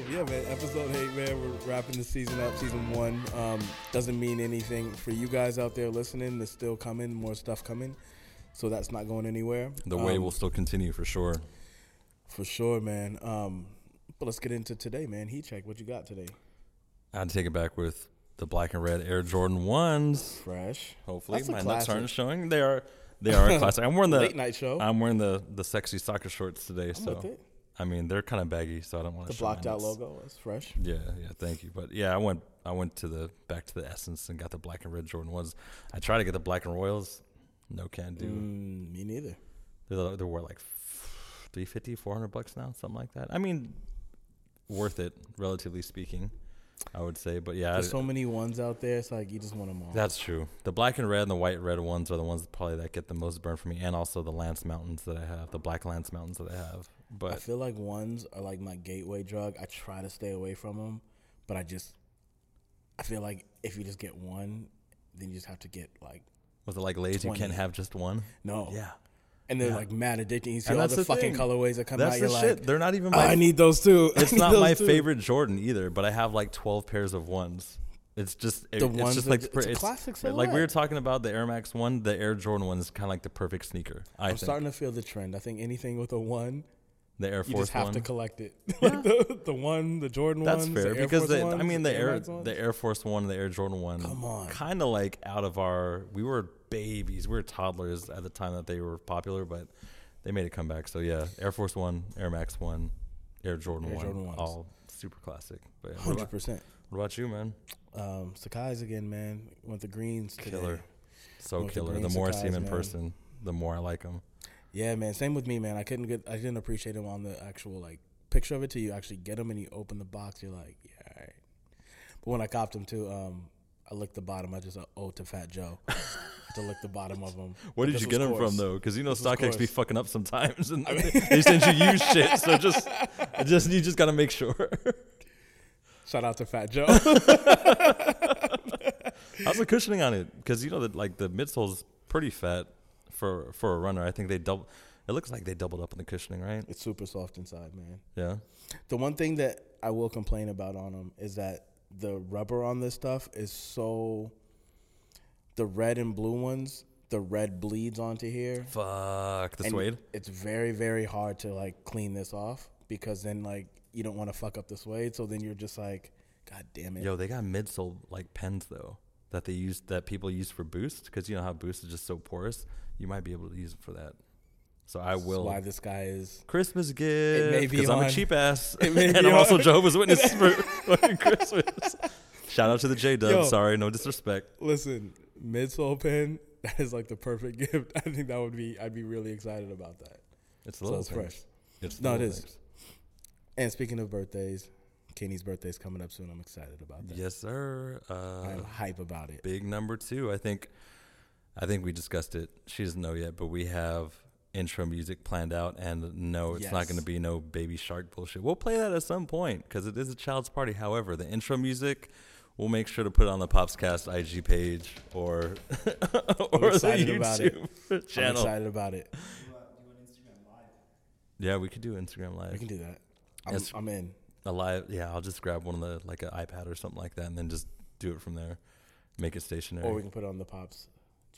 awesome. Yeah, man. Episode eight, man. We're wrapping the season up. Season one um, doesn't mean anything for you guys out there listening. There's still coming, more stuff coming. So that's not going anywhere. The way Um, will still continue for sure. for sure, man. Um, but let's get into today, man. Heat check. What you got today? I'd take it back with the black and red Air Jordan ones. Fresh. Hopefully, my nuts aren't showing. They are. They are a classic. I'm wearing the. Late night show. I'm wearing the the sexy soccer shorts today. I'm so. I mean, they're kind of baggy, so I don't want to The blocked out logo is fresh. Yeah, yeah, thank you. But yeah, I went I went to the back to the essence and got the black and red Jordan ones. I tried to get the black and royals. No can do. Mm, me neither. They're, they're worth like 350 400 bucks now, something like that. I mean, worth it, relatively speaking, I would say. But yeah, There's so many ones out there. It's like you just want them all. that's true. The black and red and the white red ones are the ones that probably that get the most burn for me, and also the Lance Mountains that I have, the black Lance Mountains that I have. But I feel like ones are like my gateway drug. I try to stay away from them, but I just, I feel like if you just get one, then you just have to get like was it like Lays? You can't have just one. no. Yeah, And they're Yeah. like mad addicting. You see And all that's the, the fucking thing. colorways that come that's out. the You're shit. like, They're not even. "Oh, My I need those too. It's not my too." favorite Jordan either, but I have like 12 pairs of ones. It's just it- The it's ones just like it's a it's- classic Like we were talking about the Air Max one, the Air Jordan one is kind of like the perfect sneaker. I I'm think starting to feel the trend. I think anything with a one, the Air Force you Force just have one. to collect it. like the, the one, the Jordan one. That's ones. fair the because Force the, I mean the Air Max ones. the Air Force one, the Air Jordan one. Come on. kind of like out of our. We were babies, we were toddlers at the time that they were popular, but they made a comeback. So yeah, Air Force one, Air Max one, Air Jordan Air one, Jordan ones. all super classic. But yeah, Hundred percent. what about you, man? Um, Sacai's again, man. Went the greens today. Killer. So Went the killer. The green more I see him Sacai's, in man. person, the more I like him. Yeah, man. Same with me, man. I couldn't get. I didn't appreciate him on the actual like picture of it till you actually get him and you open the box. You're like, yeah, all right. But when I copped him too, um, I licked the bottom. I just uh, owed to Fat Joe. To lick the bottom of him. Where did you get them from though? Because you know This StockX be fucking up sometimes, and they send you used shit. So just, just you just gotta make sure. Shout out to Fat Joe. How's the cushioning on it? Because you know that like the midsole's pretty fat for for a runner. I think they double. It looks like they doubled up on the cushioning, right? it's super soft inside, man. Yeah. The one thing that I will complain about on them is that the rubber on this stuff is so. The red and blue ones, the red bleeds onto here. Fuck the and suede. It's very very hard to like clean this off because then like you don't want to fuck up the suede. So then you're just like, God damn it. Yo, they got midsole like pens though that they use that people use for boost because you know how boost is just so porous. You might be able to use it for that. So I That's will. why this guy is. Christmas gift be because I'm a cheap ass it may and I'm also on- Jehovah's Witness for fucking Christmas. Shout out to the J Dub. Sorry, no disrespect. Listen, midsole pen. That is like the perfect gift. I think that would be. I'd be really excited about that. It's So little it's fresh. It's No, it is. things. And speaking of birthdays, Kenny's birthday's coming up soon. I'm excited about that. Yes, sir. Uh, I'm hype about it. big number two. I think. I think we discussed it. She doesn't know yet, but we have intro music planned out, and no, it's not going to be no Baby Shark bullshit. We'll play that at some point because it is a child's party. However, the intro music. We'll make sure to put it on the Popscast IG page or or the excited about it. YouTube I'm channel. excited about it. Yeah, we could do Instagram live We can do that. I'm, Yes. I'm in. A live, yeah. I'll just grab one of the like an iPad or something like that, and then just do it from there. Make it stationary. Or we can put it on the pops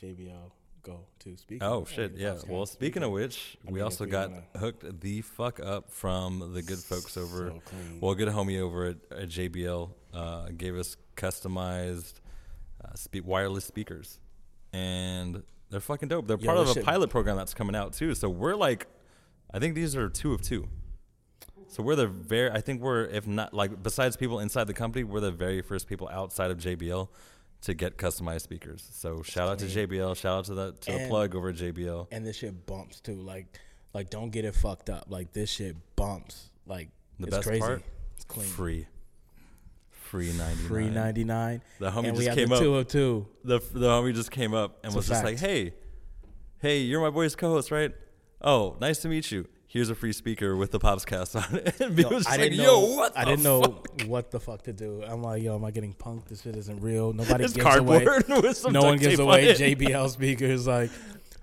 JBL Go to speak. Oh shit, yeah. Well, speaking of which, I we mean, also we got wanna- hooked the fuck up from the good folks over. So. Well, good homie over at, at JBL uh, gave us customized uh, spe- wireless speakers, and they're fucking dope. They're Yo, part of a shit- pilot program that's coming out too. So we're like, I think these are two of two. So we're the very, I think we're, if not like, besides people inside the company, we're the very first people outside of JBL to get customized speakers. So shout out to. JBL, shout out to the to the plug over at JBL. and this shit bumps too. Like, like don't get it fucked up. Like this shit bumps. Like The best crazy. part, It's clean. free, free ninety Free ninety nine. The homie and just came the up. two of two. The the homie just came up and It's was just like, "Hey, hey, you're my boy's co-host, right? Oh, nice to meet you. Here's a free speaker with the Popscast on it." And Yo, was I didn't "Yo, know. what? I the didn't know fuck? what the fuck to do. I'm like, yo, am I getting punked? This shit isn't real. Nobody It's gives away. with some no one gives on away it. JBL speakers. Like,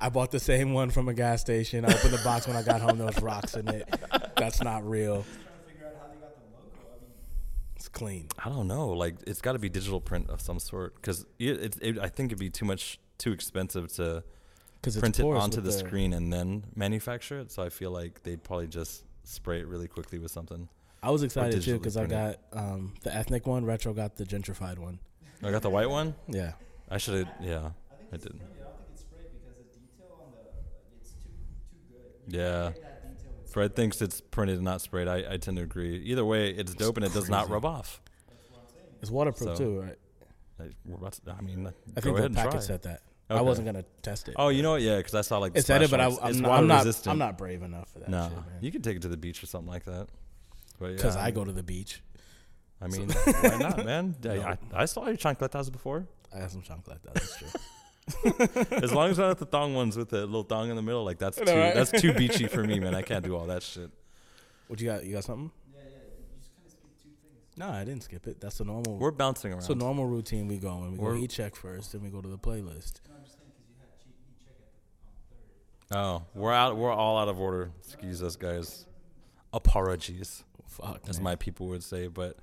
I bought the same one from a gas station. I opened the box when I got home. There was rocks in it. That's not real. trying to figure out how they got the logo. I mean, It's clean. I don't know. Like it's got to be digital print of some sort because it, it, I think it'd be too much too expensive to Because print it onto the screen and then manufacture it. So I feel like they'd probably just spray it really quickly with something. I was excited too digitally because I got um, the ethnic one. Retro got the gentrified one. I got the white one. Yeah. I should have. Yeah, I did. I don't think it's sprayed because the detail on the it's too too good. Yeah. That detail with Fred thinks it's printed and not sprayed. I, I tend to agree. Either way, it's dope and it does not rub off. It's waterproof So, too, right? I, we're about to, I mean, I go think ahead the packet said that. I wasn't gonna test it. Oh, you know what? Yeah, because I saw like the it said it, but I, splash marks. I'm, it's not, water I'm not. resistant. I'm not brave enough for that No, shit, man. you can take it to the beach or something like that. But Because yeah, I go to the beach. I mean, why not, man? I, No. I, I saw your chancletas before. I have some chocolate. That's true. As long as not the thong ones with the little thong in the middle, like that's too know, right? that's too beachy for me, man. I can't do all that shit. what you got? You got something? yeah, yeah. You just kind of speak two things. No, I didn't skip it. That's the normal. We're bouncing around. it's a normal routine we go in. We go We're- eat check first, then we go to the playlist. No, I'm just saying because you had cheat heat check at the on third. Oh, we're out. We're all out of order. Excuse us, guys. Apologies, Fuck. as man. my people would say. But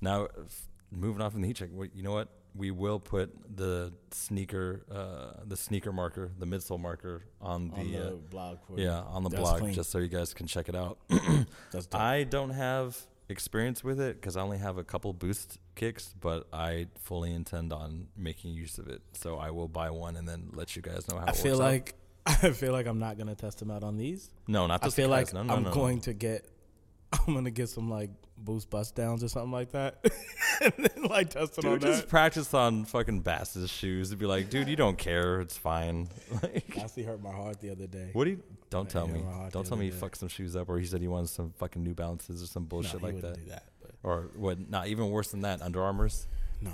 now, f- moving on from the heat check. wait, You know what? We will put the sneaker, uh, the sneaker marker, the midsole marker on the, on the uh, blog. For yeah on the That's blog, clean. just so you guys can check it out. I don't have experience with it because I only have a couple boost kicks, but I fully intend on making use of it. So I will buy one and then let you guys know how. I it feel works out. I feel like I'm not gonna test them out on these. no, not I this feel like no, no, I'm no, no. going to get. I'm gonna get some like boost bust downs or something like that, and then like test it on Dude, just that. practice on fucking Bass's shoes and be like, dude, you don't care. It's fine. Like, Actually hurt my heart the other day. what do you? Don't tell me. Don't tell me he fucked some shoes up, or he said he wanted some fucking New Balances or some no, bullshit he like that, do that. Or what? Not even worse than that. Under Armour's. no,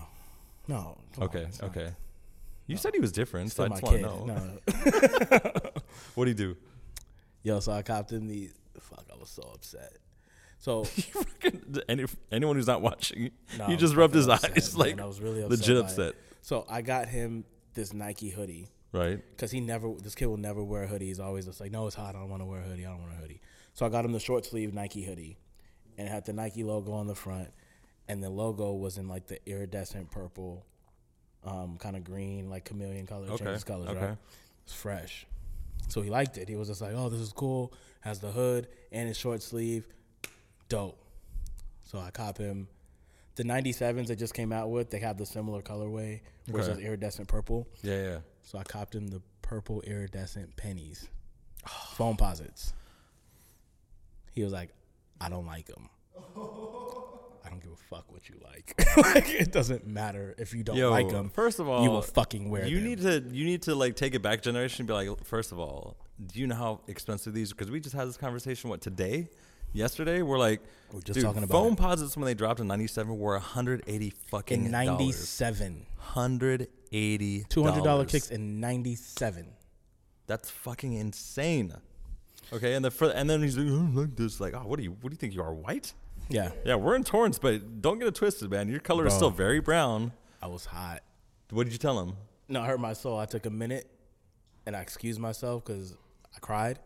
no. come on, Okay, not- okay. You No. said he was different, so I just want to kid. know. No. What do you do? Yo, so I copped him these. Fuck, I was so upset. So Any, anyone who's not watching, no, he just rubbed his fucking eyes upset, like. I was really upset legit it. upset, So I got him this Nike hoodie right? because he never. This kid will never wear a hoodie. He's always just like, no, it's hot. I don't want to wear a hoodie. I don't want a hoodie. So I got him the short sleeve Nike hoodie, and it had the Nike logo on the front, and the logo was in like the iridescent purple, um, kind of green, like chameleon color. Okay, Changes colors, okay. right? It's fresh. So he liked it. He was just like, "Oh, this is cool." Has the hood and his short sleeve, dope. So I cop him the 97s that just came out with. They have the similar colorway, which Okay. it's just iridescent purple. Yeah, yeah. So I copped him the purple iridescent pennies, Foamposites. He was like, "I don't like them. Give a fuck what you like. like it doesn't matter if you don't Yo, like them. first of all, you will fucking wear them. you them. need to you need to like take it back generation and be like first of all do you know how expensive these are? because we just had this conversation what today yesterday we're like We're just dude, talking about it. posits when they dropped in 97 were 180 fucking in 97 180 $200 kicks in 97 that's fucking insane okay and the and then he's like, oh, like this like oh what do you what do you think you are white yeah. Yeah we're in torrance but don't get it twisted man. Your color is Bro. still very brown. I was hot. What did you tell him? No I hurt my soul. I took a minute and i excused myself because i cried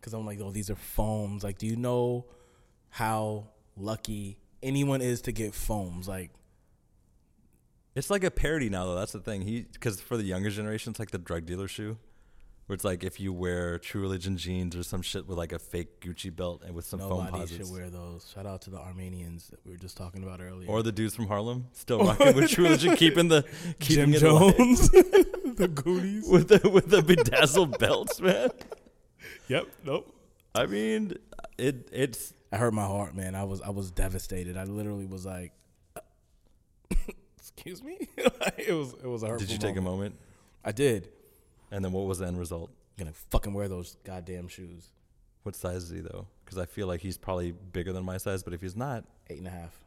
because i'm like oh these are foams. Like do you know how lucky anyone is to get foams? Like It's like a parody now, though. That's the thing. He because for the younger generation, it's like the drug dealer shoe, where it's like if you wear True Religion jeans or some shit with like a fake Gucci belt and with some foam nobody posits, should wear those shout out to the armenians that we were just talking about earlier or the dudes from Harlem still rocking with True Religion, keeping the keeping jim it jones the goonies with the with the bedazzled belts, man. yep nope I mean, it it's I hurt my heart, man. I was I was devastated. I literally was like, "Excuse me." it was it was a hurtful. Did you take a moment? I did. And then what was the end result? gonna fucking wear those goddamn shoes. What size is he though? Because I feel like he's probably bigger than my size, but if he's not, Eight and a half.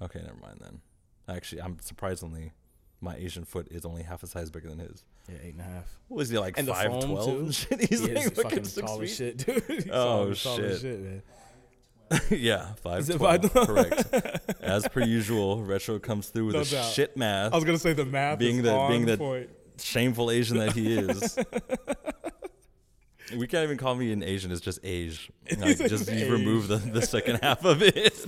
okay, never mind then. Actually, I'm surprisingly, my Asian foot is only half a size bigger than his. Yeah, eight and a half. What was he like And the foam, twelve too? and shit? He's Yeah, like he's fucking six tall as shit, dude. He's Oh, tall- tall shit. man. yeah, five Is twelve. Correct. As per usual, retro comes through with No a doubt. shit math. I was gonna say the math Being is the- being the- point. Shameful Asian that he is. we can't even call me an Asian. It's just age. Like, just age. remove the, the second half of it.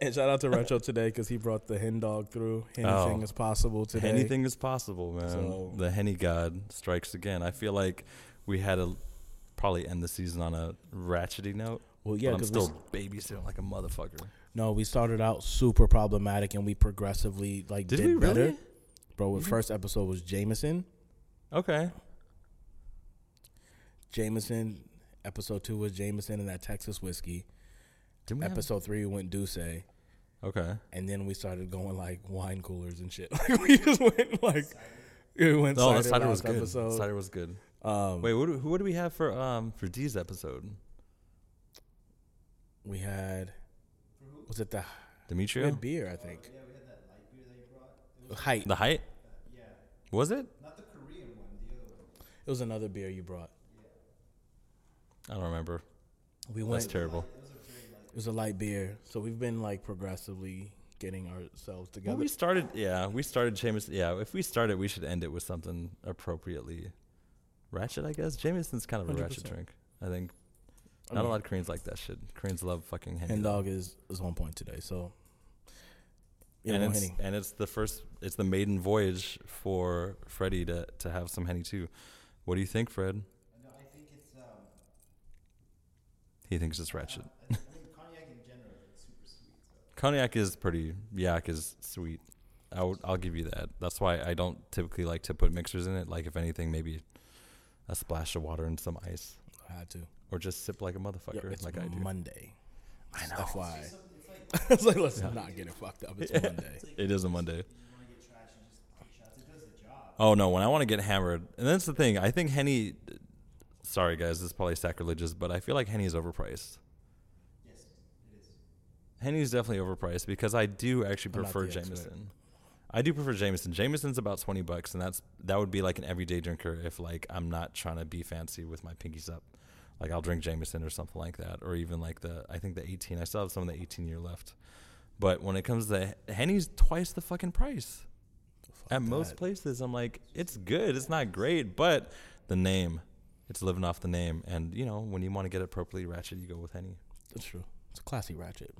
And shout out to Retro today because he brought the hen dog through. Anything Oh. is possible today. Anything is possible, man. So- the Henny God strikes again. I feel like we had to probably end the season on a ratchety note. Well, Yeah, I'm still babysitting like a motherfucker. no, we started out super problematic and we progressively like Did did, we better. Bro, the Mhm. first episode was Jameson. Okay. Jameson. Episode two was Jameson and that Texas whiskey. Didn't we have- Episode three went Douce, Okay. and then we started going like wine coolers and shit. Like we just went like it went. The cider cider was last good. Episode. Cider was good. Um, Wait, what do, who what do we have for um for D's episode? we had was it the we Demetrio? had beer? I think Yeah, we had that light beer that you brought. It was, height. The height? yeah, Was it? not the Korean one, the other one. It was another beer you brought. Yeah. I don't remember. We went. That's terrible. It was a light. It was a light beer, so we've been like progressively getting ourselves Well, together. we started, yeah, we started Jameson. Yeah, if we started, we should end it with something appropriately ratchet, I guess. Jameson's kind of a ratchet 100%. drink. I think I not a lot of Koreans like that shit. Koreans love fucking Henny. Hen dog is is on point today, so yeah, and no it's Henny. and it's the first, it's the maiden voyage for Freddie to to have some Henny too. What do you think, Fred? No, I think it's um. He thinks it's ratchet. I, I mean, cognac in general is super sweet. So. Cognac is pretty. Yak is sweet. I would, I'll give you that. That's why I don't typically like to put mixers in it. Like if anything, maybe a splash of water and some ice, I had to. or just sip like a Yo, motherfucker, it's like I do. Monday. I know. FYI. It's, it's like it's like let's Yeah. not get it fucked up. It's Yeah. Monday. It is a Monday. you want to get trash and just take shots. It does the job. Oh no, when I want to get hammered, and that's the thing. I think Henny. Sorry guys, this is probably sacrilegious, but I feel like Henny is overpriced. Yes, it is. Henny is definitely overpriced because I do actually I'm prefer the expert. Jameson. I do prefer Jameson. Jameson's about twenty bucks, and that's that would be like an everyday drinker if like I'm not trying to be fancy with my pinkies up. Like I'll drink Jameson or something like that, or even like the I think the eighteen. I still have some of the eighteen year left. But when it comes to Henny's twice the fucking price. Fuck At most places, I'm like, it's good. It's not great, but the name, it's living off the name. And you know, when you want to get it appropriately ratchet, you go with Henny. That's true. It's a classy ratchet.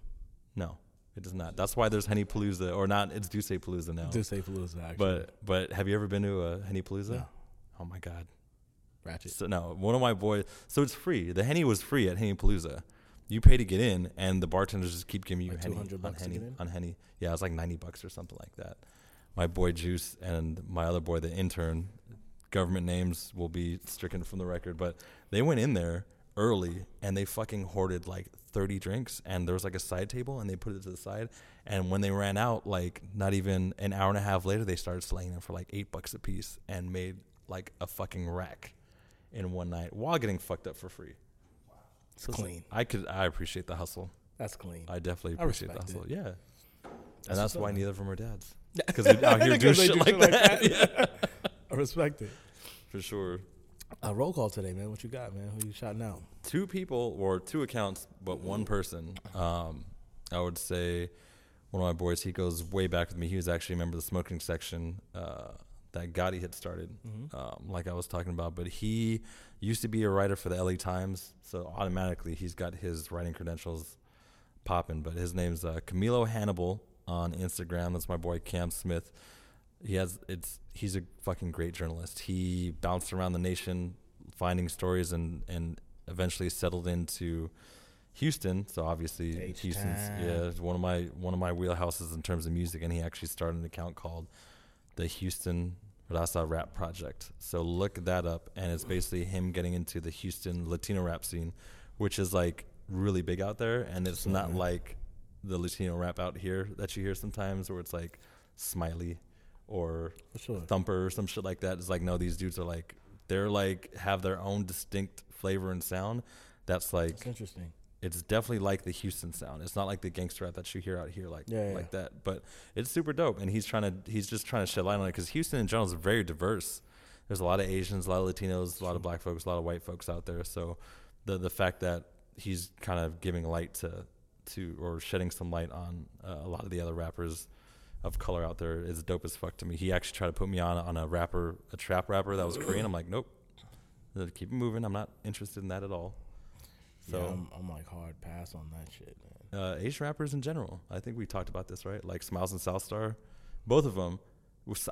No, it does not. That's why there's Henny Palooza, or not. It's Duce Palooza now. Say Palooza actually. But but have you ever been to a Henny Palooza? No. Oh my god. Ratchet. So no, one of my boys. So it's free. The Henny was free at Henny Palooza. You pay to get in, and the bartenders just keep giving you Like Henny 200 on Henny get in? on Henny. Yeah, it's like ninety bucks or something like that. My boy Juice and my other boy, the intern, government names will be stricken from the record, but they went in there early and they fucking hoarded like 30 drinks and there was like a side table and they put it to the side and when they ran out like not even an hour and a half later they started slaying them for like eight bucks a piece and made like a fucking rack in one night while getting fucked up for free Wow. It's clean. i could i appreciate the hustle That's clean. i definitely I appreciate the respect hustle it. yeah That's and that's why neither of them are dads because they're out here doing Because they shit do like that, yeah I respect it. for sure A roll call today, man. What you got, man? Who you shouting out? two people or two accounts, but one person. Um, I would say one of my boys. He goes way back with me. He was actually a member of the smoking section uh, that Gotti had started, Mm-hmm. um, like I was talking about. But he used to be a writer for the LA Times, so automatically he's got his writing credentials popping. But his name's uh, Camilo Hannibal on Instagram. That's my boy Cam Smith. He has it's he's a fucking great journalist. He bounced around the nation finding stories and and eventually settled into Houston. So obviously H-Town. Houston's yeah, one of my one of my wheelhouses in terms of music and he actually started an account called the Houston Raza Rap Project. So look that up and it's basically him getting into the Houston Latino rap scene, which is like really big out there and it's not Mhm. like the Latino rap out here that you hear sometimes where it's like smiley or sure. thumper or some shit like that. It's like no, these dudes are like they're like have their own distinct flavor and sound. That's like interesting. It's definitely like the Houston sound. It's not like the gangster rap that you hear out here like Yeah, yeah. like that. But it's super dope, and he's trying to he's just trying to shed light on it because Houston in general is very diverse. There's a lot of Asians, a lot of Latinos, a lot of black folks, a lot of white folks out there. So the the fact that he's kind of giving light to to or shedding some light on uh, a lot of the other rappers of color out there is dope as fuck to me. He actually tried to put me on on a rapper, a trap rapper that was Korean. I'm like, nope, keep it moving. I'm not interested in that at all. So yeah, I'm, I'm like hard pass on that shit, man. uh, Asian rappers in general. I think we talked about this, right? Like Smiles and Southstar, both of them.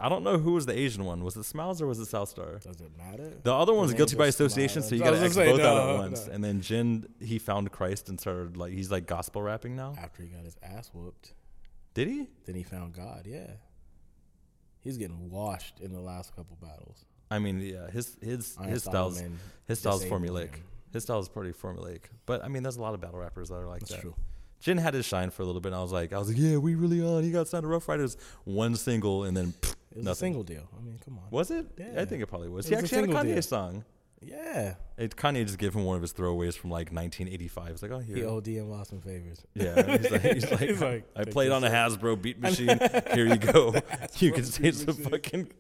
I don't know who was the Asian one. Was it Smiles or was it Southstar? Does it matter? The other one was guilty by association, so you got to X both say, out at once. no. And then Jin, he found Christ and started like he's like gospel rapping now. After he got his ass whooped, Did he? then he found God. Yeah, he's getting washed in the last couple battles. I mean, yeah, his his Iron his style's his style's formulaic. him. His style is pretty formulaic. But I mean, there's a lot of battle rappers that are like that. That's that. true. Jin had his shine for a little bit. And I was like, I was like, yeah, we really on. He got signed to Ruff Ryders, one single, and then pfft, It was nothing. a single deal. I mean, come on. Was it? Yeah. I think it probably was. It he was a actually had a Kanye deal. song. Yeah, It, Kanye just gave him one of his throwaways from like 1985. It's like, oh, here. he OD and lost some favors. Yeah, he's like, he's like, He's like, I played on a Hasbro beat machine. Here you go. you can say it's a fucking,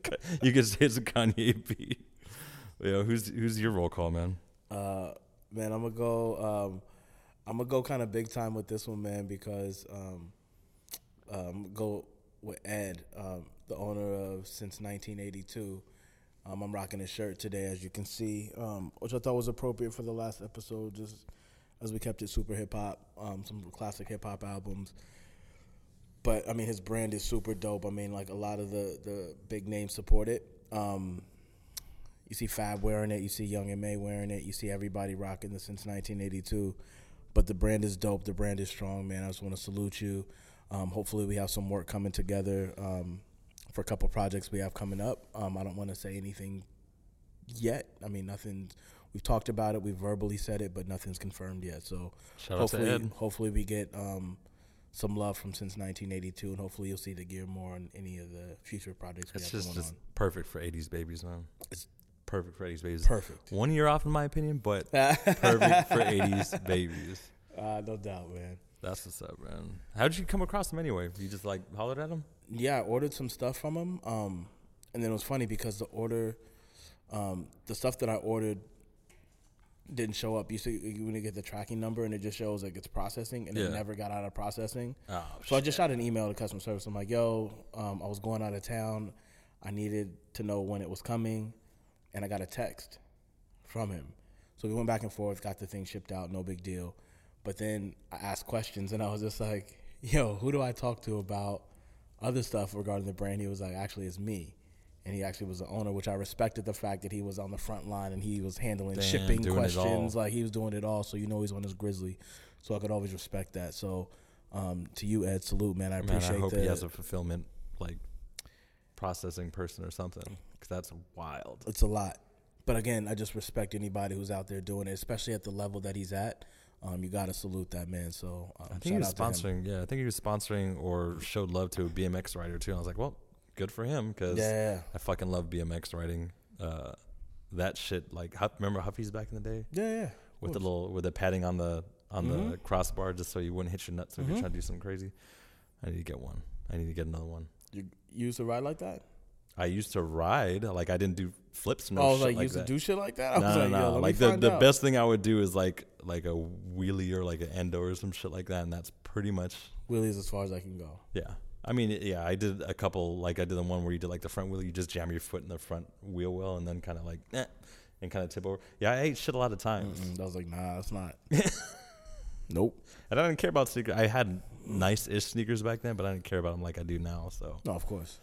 you can say it's a Kanye beat. Yeah, who's who's your roll call, man? Uh, man, I'm gonna go. Um, I'm gonna go kind of big time with this one, man, because um, um, go with Ed, um, the owner of since 1982. Um, I'm rocking his shirt today, as you can see, um, which I thought was appropriate for the last episode, just as we kept it super hip hop, um, some classic hip hop albums. But I mean, his brand is super dope. I mean, like a lot of the the big names support it. Um, you see Fab wearing it. You see Young M.A wearing it. You see everybody rocking this since 1982. But the brand is dope. The brand is strong, man. I just want to salute you. Um, hopefully, we have some work coming together um, for a couple projects we have coming up. Um, I don't want to say anything yet. I mean, nothing. We've talked about it. We've verbally said it, but nothing's confirmed yet. So Shout out to hopefully, hopefully we get um, some love from since 1982, and hopefully you'll see the gear more on any of the future projects we It's have just, going just on. perfect for 80s babies, man. It's perfect for 80s babies. Perfect. One year off, in my opinion, but perfect for 80s babies. Uh, no doubt, man. That's what's up, man. How'd you come across them anyway? You just like hollered at them? Yeah, I ordered some stuff from them. Um, and then it was funny because the order, um, the stuff that I ordered didn't show up. You see, you when you get the tracking number and it just shows like it's processing, and Yeah. it never got out of processing. Oh, So I just shot an email to customer service. I'm like, "Yo, um, I was going out of town. I needed to know when it was coming, and I got a text from him. So we went back and forth, got the thing shipped out, no big deal. But then I asked questions, and I was just like, "Yo, who do I talk to about other stuff regarding the brand?" He was like, "Actually, it's me." And he actually was the owner, which I respected the fact that he was on the front line and he was handling Damn, shipping doing it all. questions. Like he was doing it all, so you know he's on his grizzly. So I could always respect that. So um, to you, Ed, salute, man. I appreciate I hope the. he has a fulfillment like processing person or something because that's wild. it's a lot. But again, I just respect anybody who's out there doing it, especially at the level that he's at. Um, you got to salute that man. So um, I think he was out to him. sponsoring. Yeah, I think he was sponsoring or showed love to a BMX rider too. And I was like, well, good for him because Yeah, I fucking love BMX riding. Uh, that shit, like, Huff, remember Huffies back in the day yeah, yeah. with the little with the padding on the on the Mhm. crossbar just so you wouldn't hit your nuts if Mhm. you're trying to do something crazy. I need to get one. I need to get another one. You, you used to ride like that? I used to ride, like I didn't do flips. No oh, I shit like, you like used that. to do shit like that? I no, was no, like, no. like the, the out. best thing I would do is like like a wheelie or like an endo or some shit like that, and that's pretty much wheelies as far as I can go. yeah. I mean, yeah, I did a couple. Like I did the one where you did like the front wheel, you just jam your foot in the front wheel well, and then kind of like eh, and kind of tip over. Yeah, I ate shit a lot of times, Mm-mm. I was like, nah, it's not. nope. and I didn't care about sneakers. I had nice-ish sneakers back then, but I didn't care about them like I do now. So, No, of course.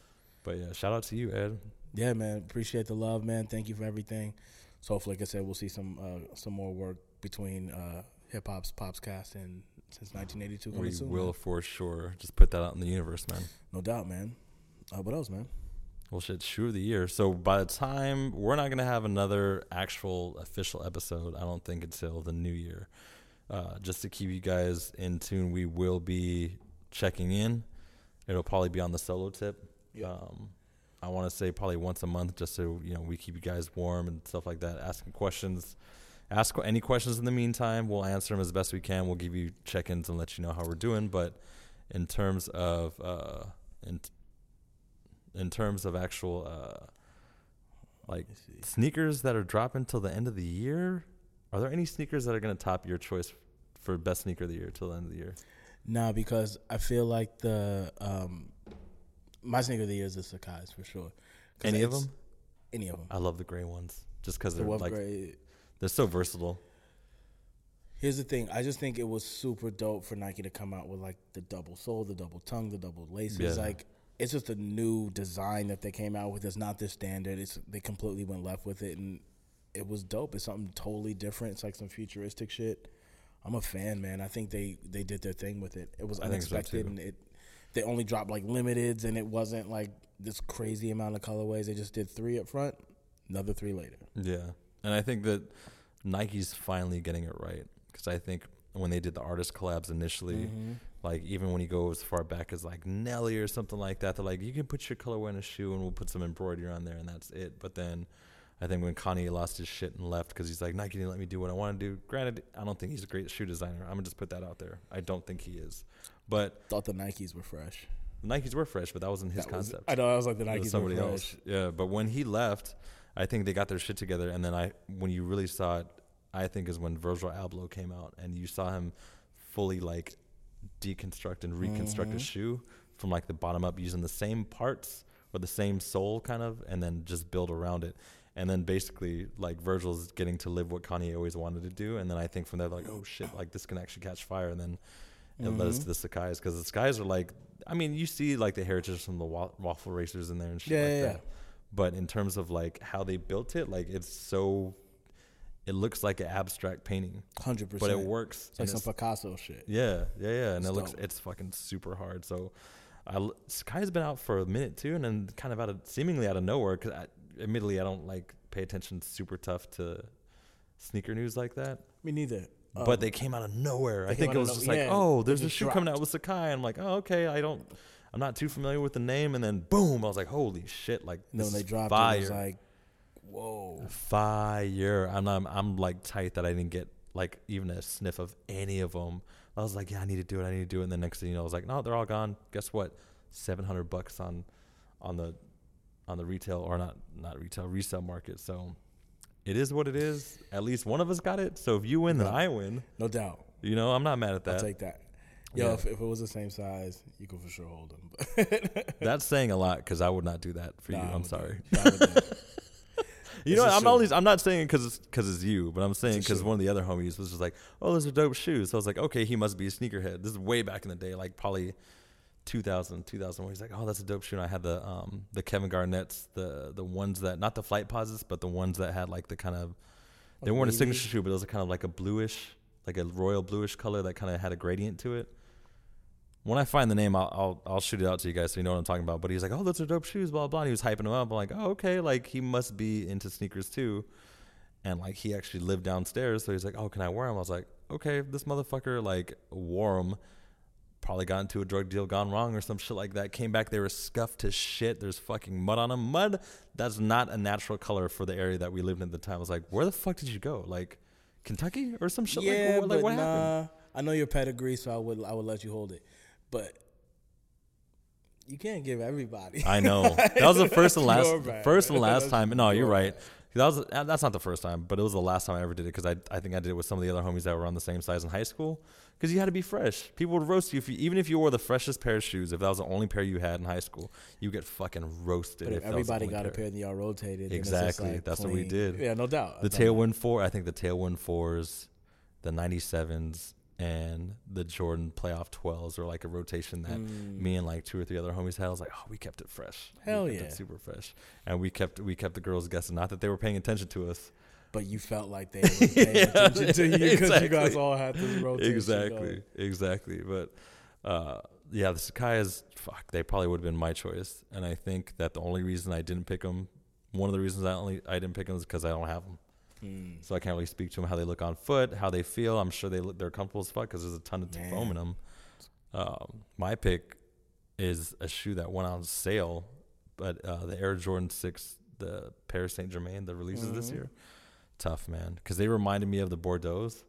But yeah, shout out to you, Ed. Yeah, man. Appreciate the love, man. Thank you for everything. So hopefully, like I said, we'll see some uh, some more work between uh, hip hop's Popscast and since 1982 coming We soon. will man. for sure just put that out in the universe, man. no doubt, man. Uh, what else, man? Well, shit, shoe of the year. So by the time we're not gonna have another actual official episode, I don't think until the new year. Uh, just to keep you guys in tune, we will be checking in. It'll probably be on the solo tip. Yeah. Um, I want to say probably once a month, just so you know we keep you guys warm and stuff like that. Asking questions, ask any questions in the meantime. We'll answer them as best we can. We'll give you check-ins and let you know how we're doing. But in terms of uh, in in terms of actual uh, like Let me see. sneakers that are dropping till the end of the year, are there any sneakers that are going to top your choice for best sneaker of the year till the end of the year? Nah, because I feel like the um, my sneaker of the year is the Sacai's for sure. Any of them? Any of them. I love the gray ones just because they're like Gray. they're so versatile. Here's the thing. I just think it was super dope for Nike to come out with like the double sole, the double tongue, the double laces. Yeah. Like it's just a new design that they came out with. It's not the standard. It's they completely went left with it, and it was dope. It's something totally different. It's like some futuristic shit. I'm a fan, man. I think they they did their thing with it. It was I think so, unexpected, and it they only dropped like limiteds, and it wasn't like this crazy amount of colorways. They just did three up front, another three later. Yeah, and I think that Nike's finally getting it right because I think when they did the artist collabs initially, mm-hmm. like even when you go as far back as like Nelly or something like that, they're like, you can put your colorway in a shoe and we'll put some embroidery on there and that's it. But then I think when Kanye lost his shit and left because he's like, Nike didn't let me do what I want to do. Granted, I don't think he's a great shoe designer. I'm gonna just put that out there. I don't think he is. But Thought the Nikes were fresh. the Nikes were fresh, but that wasn't his That was- concept. I know. I was like the Nikes was were somebody fresh. else. Yeah, but when he left, I think they got their shit together, and then I, when you really saw it, I think is when Virgil Abloh came out, and you saw him fully like deconstruct and reconstruct Mm-hmm. a shoe from like the bottom up using the same parts or the same sole kind of, and then just build around it. And then basically, like Virgil's getting to live what Kanye always wanted to do, and then I think from there, like, oh shit, like this can actually catch fire, and then it led us to the Sacai's because the Sacai's are like, I mean, you see like the heritage from the wa- waffle racers in there and shit Yeah, like yeah, that. yeah. But in terms of like how they built it, like it's so, it looks like an abstract painting, Hundred percent. but it works. It's like some it's- Picasso shit. yeah, yeah, yeah, and It's it looks dope. it's fucking super hard. So, I Sky's been out for a minute too, and then kind of out of seemingly out of nowhere. Because admittedly, I don't like pay attention super tough to sneaker news like that. Me neither. But Um, they came out of nowhere. I think it was no- just like, yeah, oh, there's a just shoe coming dropped. out with Sacai. I'm like, oh, okay. I don't, I'm not too familiar with the name. And then boom, I was like, holy shit! Like, and then this when they is dropped fire. it, it was like, whoa. fire. I'm, I'm I'm like tight that I didn't get like even a sniff of any of them. I was like, yeah, I need to do it. I need to do it. And the next thing you know, I was like, no, they're all gone. Guess what? Seven hundred bucks on on the on the retail or not not retail resale market. So it is what it is. At least one of us got it. So if you win, then I win. No doubt. You know, I'm not mad at that. I'll take that. Yo, Yeah. if, if it was the same size, you could for sure hold them. That's saying a lot because I would not do that for you. Nah, I I'm sorry. do it. I would do it. You know, I'm always I'm not saying because it's because it's you, but I'm saying because one of the other homies was just like, "Oh, those are dope shoes." So I was like, "Okay, he must be a sneakerhead." This is way back in the day, like probably 2000, 2001. He's like, "Oh, that's a dope shoe." And I had the um the Kevin Garnett's, the the ones that not the Flightposites, but the ones that had like the kind of they weren't a signature shoe, but it was kind of like a bluish, like a royal bluish color that kind of had a gradient to it. When I find the name, I'll, I'll I'll shoot it out to you guys so you know what I'm talking about. But he's like, "Oh, those are dope shoes," blah blah. And he was hyping them up. I'm like, "Oh, okay." Like he must be into sneakers too, and like he actually lived downstairs. So he's like, "Oh, can I wear them?" I was like, "Okay." This motherfucker like wore them. Probably got into a drug deal gone wrong or some shit like that. Came back, they were scuffed to shit. There's fucking mud on them. Mud that's not a natural color for the area that we lived in at the time. I was like, "Where the fuck did you go? Like Kentucky or some shit?" yeah, like, what, like, what happened? nah. I know your pedigree, so I would I would let you hold it, but you can't give everybody. I know that was the first and last, first and last time. No, you're right. That was uh, that's not the first time, but it was the last time I ever did it because I I think I did it with some of the other homies that were on the same size in high school. Because you had to be fresh. People would roast you if you even if you wore the freshest pair of shoes. If that was the only pair you had in high school, you get fucking roasted. But if the everybody got a pair and y'all rotated, then it's just, Exactly. like, That's what we did. Yeah, no doubt. the. Tailwind Four, I think the Tailwind Fours, the '97s, and the Jordan Playoff 12s were like a rotation that mm. me and like two or three other homies had. I was like, oh, we kept it fresh. We Hell yeah. super fresh, and we kept we kept the girls guessing. Not that they were paying attention to us. But you felt like they were paying attention to you because you guys all had this rotation. exactly, going. exactly. But uh, yeah, the Sacai's fuck. They probably would have been my choice, and I think that the only reason I didn't pick them, one of the reasons I only I didn't pick them is because I don't have them. Hmm. So I can't really speak to them how they look on foot, how they feel. I'm sure they look they're comfortable as fuck because there's a ton of Man. foam in them. Um, my pick is a shoe that went on sale, but uh, the Air Jordan Six, the Paris Saint Germain, the releases this Mhm. year, tough man, because they reminded me of the Bordeaux's,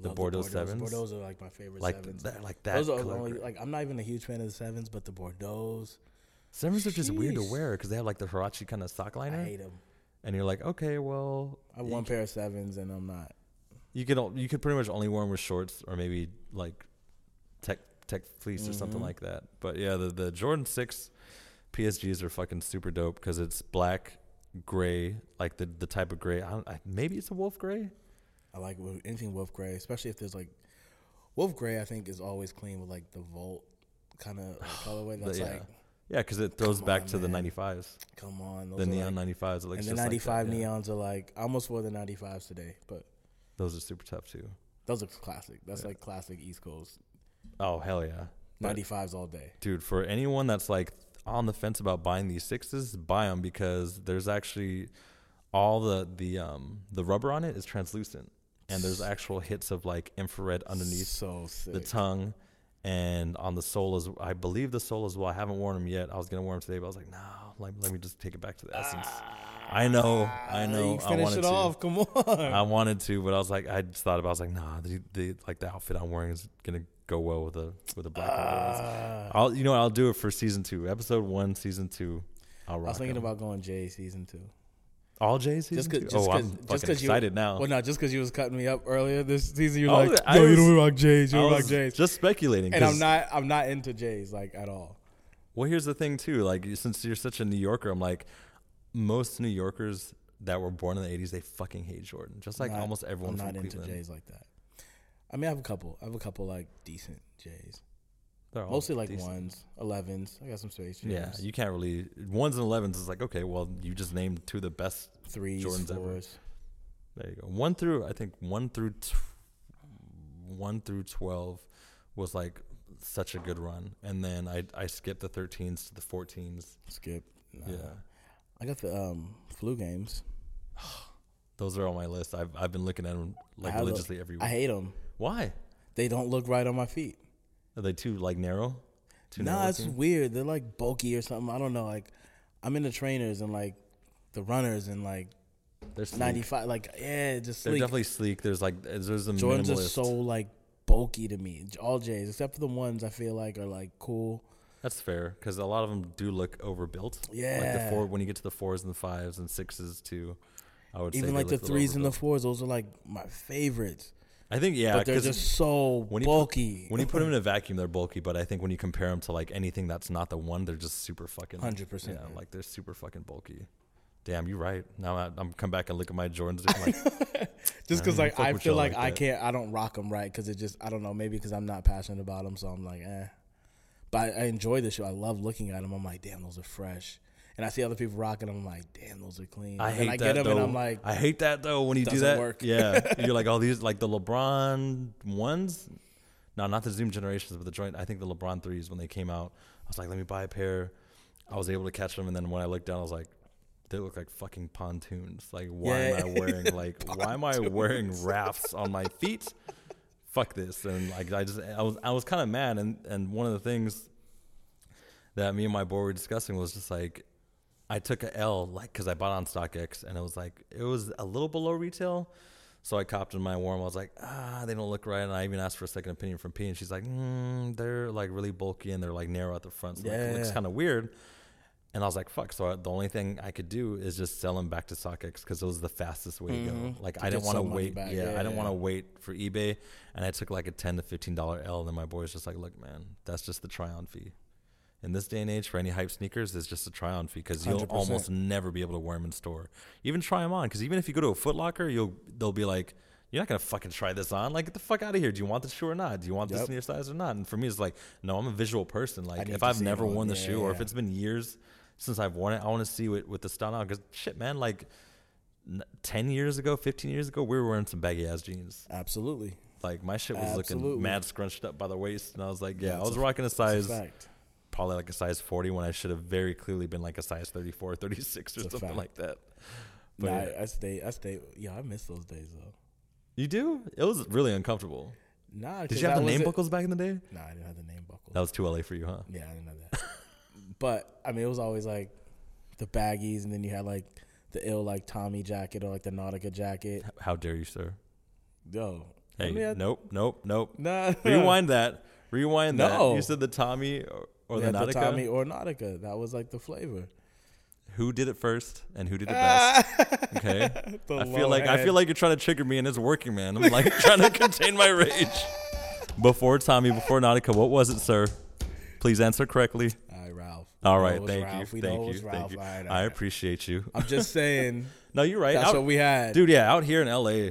the Love Bordeaux sevens, Bordeaux are like my favorite like sevens. that, like that. Those are only like I'm not even a huge fan of the sevens, but the Bordeaux, sevens are just weird to wear because they have like the Huarache kind of sock liner. I hate them. and you're like, okay, well, I have one pair of sevens and I'm not. You could you could pretty much only wear them with shorts or maybe like tech tech fleece or something Mhm. like that. But yeah, the the Jordan Six PSGs are fucking super dope because it's black, gray, like the the type of gray. I don't, I, maybe it's a wolf gray. I like anything wolf gray, especially if there's like wolf gray. I think is always clean with like the volt kind of like, colorway. That's yeah, like, yeah, because it throws Come back on, to the 95s, come on, those the neon like, 95s. It looks and the just like that, 95 yeah. neons are like I almost wore the 95s today, but Those are super tough too. those are classic. That's Yeah. like classic East Coast Oh hell yeah, 95s all day. dude! For anyone that's like on the fence about buying these sixes, buy them because there's actually all the the um the rubber on it is translucent, and there's actual hits of like infrared underneath so the tongue and on the sole as I believe the sole as well. I haven't worn them yet. I was gonna wear them today, but I was like, no, let, let me just take it back to the essence. I know, I know. I finish wanted it to. off. Come on. I wanted to, but I was like, I just thought about. I was like, nah, the, the like the outfit I'm wearing is gonna go well with a with a black and white. ones. Ah. I'll, you know, what, I'll do it for season two, episode one, season two. I'll rock I was thinking about going Jay season two. all Jay season Just 'cause- two. just oh, 'cause- I'm just 'cause you- excited now. Well, no, just because you was cutting me up earlier this season, you're Oh, like, yo, you don't rock Jays, you don't rock Jays. just speculating. And I'm not, I'm not into Jays like at all. Well, here's the thing too. Like since you're such a New Yorker, I'm like most New Yorkers that were born in the '80s, they fucking hate Jordan, just like Not- almost everyone I'm not into Cleveland. Jays like that. I mean, I have a couple. I have a couple like decent J's. They're all Mostly like decent. ones, 11s. I got some space Yeah, you can't really ones and elevens is like okay, well you just named two of the best. threes, Jordans ever. There you go. One through I think one through t- one through twelve was like such a good run, and then I I skipped the 13s to the 14s. Skip. Nah. Yeah, I got the um, flu games. those are on my list. I've I've been looking at them like religiously every week. I hate them. Why? They don't look right on my feet. Are they too like narrow? Too nah, narrow it's looking? weird. They're like bulky or something. I don't know. Like, I'm in the trainers and like the runners and like They're sleek. 95. Like, yeah, just They're sleek. definitely sleek. There's like there's a Jordans are so like bulky to me. All J's, except for the ones I feel like are like cool. That's fair because a lot of them do look overbuilt. yeah like the four when you get to the fours and the fives and sixes too. I would say Even like the look a little threes and the fours, those are like my favorites. I think yeah, but they're just so when you put- bulky. when you put them in a vacuum, they're bulky. But I think when you compare them to like anything that's not the one, they're just super fucking. 100%, Yeah, man. like they're super fucking bulky. Damn, you're right. Now I, I'm come back and look at my Jordans. Like, just because like I feel like, like I can't, I don't rock them right because it just I don't know maybe because I'm not passionate about them, so I'm like eh. But I, I enjoy the show. I love looking at them. I'm like, damn, those are fresh. And I see other people rocking them. I'm like, damn, those are clean. I and hate I that get them though. and I'm like, I hate that though when you do that. work. Yeah, you're like all these like the LeBron ones. No, not the Zoom generations, but the joint. I think the LeBron threes when they came out. I was like, let me buy a pair. I was able to catch them, and then when I looked down, I was like, they look like fucking pontoons. Like, why am I wearing like why am I wearing rafts on my feet? Fuck this! And like I just I was I was kind of mad, and and one of the things that me and my boy were discussing was just like I took a L like because I bought on StockX and it was like it was a little below retail, so I copped in my warm. I was like, ah, they don't look right, and I even asked for a second opinion from P, and she's like, mm, they're like really bulky and they're like narrow at the front, so like, it looks kind of weird. And I was like, fuck. So I, the only thing I could do is just sell them back to StockX because it was the fastest way to go. Mhm. Like To I didn't want to wait. back. Yeah, I didn't Yeah. want to wait for eBay, and I took like a ten to fifteen dollar L. And then my boy was just like, look, man, that's just the try on fee. In this day and age, for any hype sneakers, it's just a try on fee because you'll 100%. almost never be able to wear them in store. Even try them on because even if you go to a Foot Locker, you'll they'll be like. You're not gonna fucking try this on. Like, get the fuck out of here. Do you want the shoe or not? Do you want this Yep. in your size or not? And for me, it's like, no, I'm a visual person. Like, if I've never worn the Yeah, shoe or if it's been years since I've worn it, I want to see what with the style now. Because shit, man, like ten years ago, fifteen years ago, we were wearing some baggy ass jeans. absolutely. Like my shit was looking mad scrunched up by the waist, and I was like, yeah, I was a- rocking a a size fact. Probably like a size 40 when I should have very clearly been like a size 34, 36 or It's something like that. But Nah, yeah. I, I stay. I stay. Yeah, I miss those days though. you do? It was really uncomfortable. Nah, Did you have the name buckles back in the day? Nah, I didn't have the name buckle. That was too LA for you, huh? Yeah, I didn't have that. but I mean, it was always like the baggies, and then you had like the ill like Tommy jacket or like the Nautica jacket. How dare you, sir? Yo, I Hey, mean, I- nope, nope, nope. Nah, Rewind that. Rewind that. You said the Tommy uh, or, Yeah, the Nautica. Tommy or Nautica. That was like the flavor. Who did it first and who did it best? Ah! Okay. The I feel like I feel like you're trying to trigger me and it's working, man. I'm like trying to contain my rage. Before Tommy, before Nautica, what was it, sir? Please answer correctly. All right, Ralph. All right, thank Ralph. you, We thank you, thank you. All right, all I appreciate you. I'm just saying No, you're right. that's Out- what we had. dude. Yeah, out here in LA,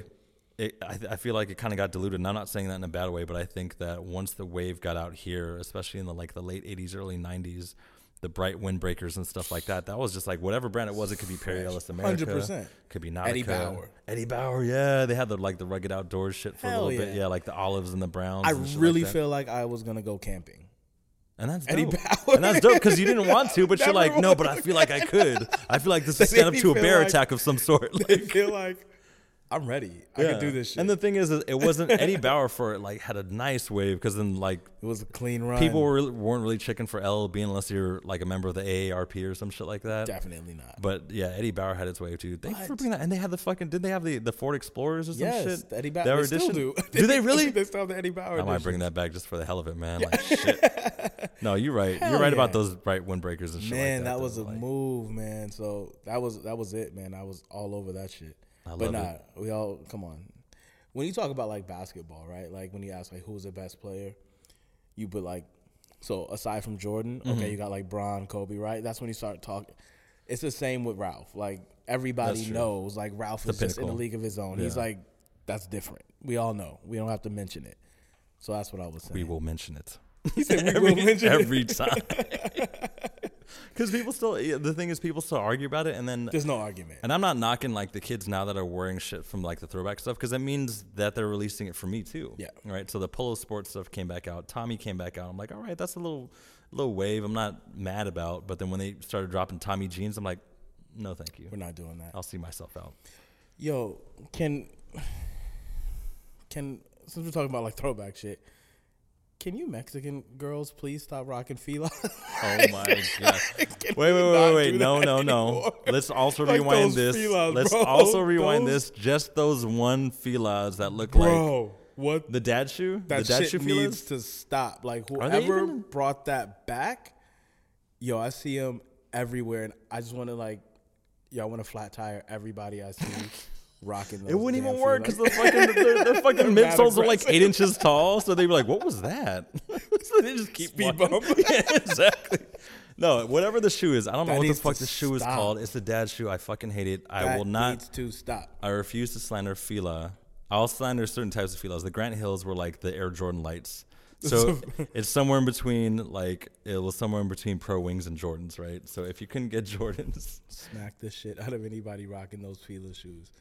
it, I, I feel like it kind of got diluted. And I'm not saying that in a bad way, but I think that once the wave got out here, especially in the like the late '80s, early '90s, the bright windbreakers and stuff like that, that was just like whatever brand it was. It could be Perry Ellis America, 100%. could be Nautica, Eddie Bauer. Eddie Bauer. Yeah, they had the like the rugged outdoors shit for Hell a little bit. yeah. Yeah, like the olives and the browns. I and shit like really feel like I was gonna go camping. And that's Eddie dope. Bauer. And that's dope because you didn't want to, but you're like, no, but I feel like I could. I feel like this is stand up to a bear like- attack of some sort. I feel like I'm ready. I can do this shit. And the thing is, is it wasn't Eddie Bauer for it. Like had a nice wave because then like it was a clean run. people were, weren't really checking for LLB unless you're like a member of the AARP or some shit like that. definitely not. But yeah, Eddie Bauer had its wave too. Thank you for bringing that. And they had the fucking. Did they have the the Ford Explorers or some yes, shit? Eddie Bauer. They still do. Do they really? they still have the Eddie Bauer. I might bring that back just for the hell of it, man. Like shit. No, you're right. Hell you're right about those bright windbreakers and shit. Man, like that, that was though. a Like, move, man. So that was that was it, man. I was all over that shit. I but nah, it. we all come on. When you talk about like basketball, right? Like when you ask like who's the best player, you put like so aside from Jordan, Mm-hmm. okay, you got like Bron, Kobe, right? That's when you start talking. It's the same with Ralph. Like everybody knows, like Ralph The is just in a league of his own. He's like that's different. We all know. We don't have to mention it. So that's what I was saying. we will mention it. He said we every, will mention it. every time. Because people still, yeah, the thing is, people still argue about it, and then, There's no argument. and I'm not knocking like the kids now that are wearing shit from like the throwback stuff, because that means that they're releasing it for me too. Yeah. Right. So the polo sports stuff came back out. Tommy came back out. I'm like, all right, that's a little, little wave. I'm not mad about. But then when they started dropping Tommy jeans, I'm like, no, thank you. We're not doing that. I'll see myself out. Yo, can can since we're talking about like throwback shit, can you Mexican girls please stop rocking fila? Oh my god! Wait, wait, wait, wait! No, no, no! anymore? Let's also Like rewind this. filas, Let's bro. also rewind Those- this. Just those one filas that look like Bro, what the dad shoe. that the dad shit shoe needs filas. to stop. Like whoever even- brought that back, yo, I see them everywhere, and I just want to like, yo, I want to flat tire everybody I see rocking. Those It wouldn't even work because the fucking their, their fucking midsoles are like eight inches tall, so they'd be like, "What was that?" so they just keep Speed walking. bump. yeah, exactly. No, whatever the shoe is, I don't know what the fuck the shoe is called. It's the dad shoe. I fucking hate it. I That will not. needs to stop. I refuse to slander Fila. I'll slander certain types of Filas. The Grant Hills were like the Air Jordan lights. So it's somewhere in between, like it was somewhere in between Pro Wings and Jordans, right? So if you couldn't get Jordans, smack the shit out of anybody rocking those Fila shoes.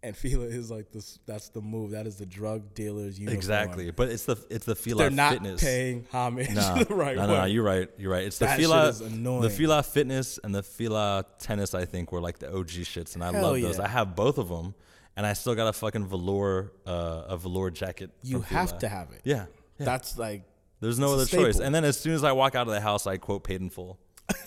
And Fila is like this. That's the move. That is the drug dealer's uniform. exactly. But it's the it's the Fila fitness. They're not fitness. paying homage Nah, the right no, way. no, no, you're right. You're right. It's the That Fila, the Fila Fitness and the Fila Tennis. I think were like the OG shits, and I Hell love those. yeah. I have both of them, and I still got a fucking velour, uh, a velour jacket. you have Fila. to have it. Yeah, yeah. That's like There's no other choice. And then as soon as I walk out of the house, I quote paid in full.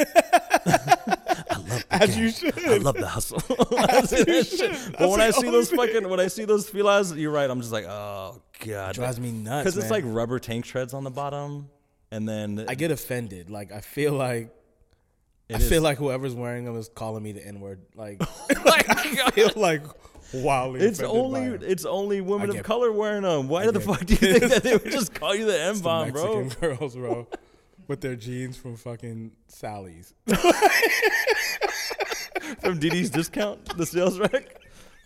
as you should. I love the hustle. Say that should. But That's when I see those thing. fucking, when I see those filas, you're right. I'm just like, oh god, drives me nuts. because it's like rubber tank treads on the bottom, and then I get offended. Like I feel like it I is- feel like whoever's wearing them is calling me the N word. Like oh Like, I feel like wildly. It's only it's only women of color wearing them. Why the fuck do you think that they would just call you the M the bomb, bro? Mexican girls, bro, with their jeans from fucking Sally's. From DD's discount, the sales rack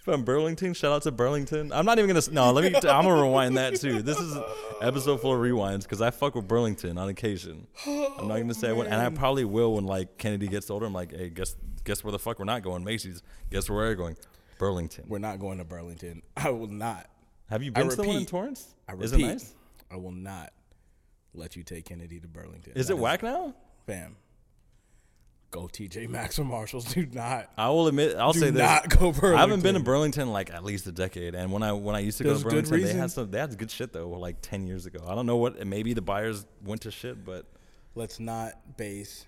From Burlington, shout out to Burlington. I'm not even gonna. No, let me. I'm gonna rewind that too. This is episode full of rewinds because I fuck with Burlington on occasion. I'm not gonna say when, and I oh, probably will when like Kennedy gets older. I'm like, hey, guess guess where the fuck we're not going? Macy's. Guess where we're going? Burlington. We're not going to Burlington. I will not. Have you I been to the one in. Torrance? I repeat, Is it nice? I will not let you take Kennedy to Burlington. Is That it whack now? Fam. Go TJ Maxx or Marshalls. Do not. I will admit, I'll say this. not go Burlington. I haven't been to Burlington like at least a decade, and when I when I used to There's go to Burlington, they had some they had good shit though, like ten years ago. I don't know what maybe the buyers went to shit, but Let's not base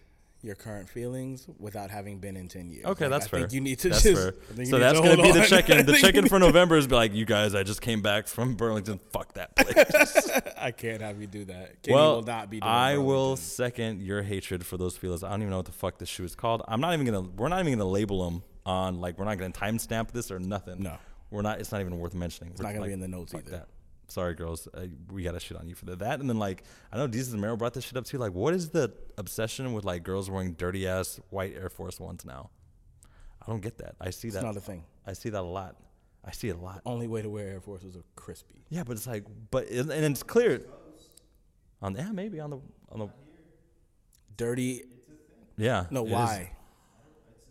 your current feelings without having been in 10 years. okay, Like, that's I fair. think you need to that's just. fair. I think you So that's gonna hold be the on. check-in. The think check-in for November is be like, you guys, I just came back from Burlington. Fuck that place. I can't have you do that. Kenny well, will not be doing I will second your hatred for those Filas. I don't even know what the fuck this shoe is called. I'm not even gonna. We're not even gonna label them on like we're not gonna timestamp this or nothing. No. we're not. It's not even worth mentioning. It's not going to be in the notes either. that. Sorry, girls. Uh, we got to shit on you for that. That and then like I know Jesus and Mero brought this shit up too. Like, what is the obsession with like girls wearing dirty ass white Air Force Ones now? I don't get that. I see It's that. not a thing. I see that a lot. I see it a lot. Only way to wear Air Forces are crispy. Yeah, but it's like, but and and it's clear. On yeah, maybe on the on the Dirty. yeah. No, why?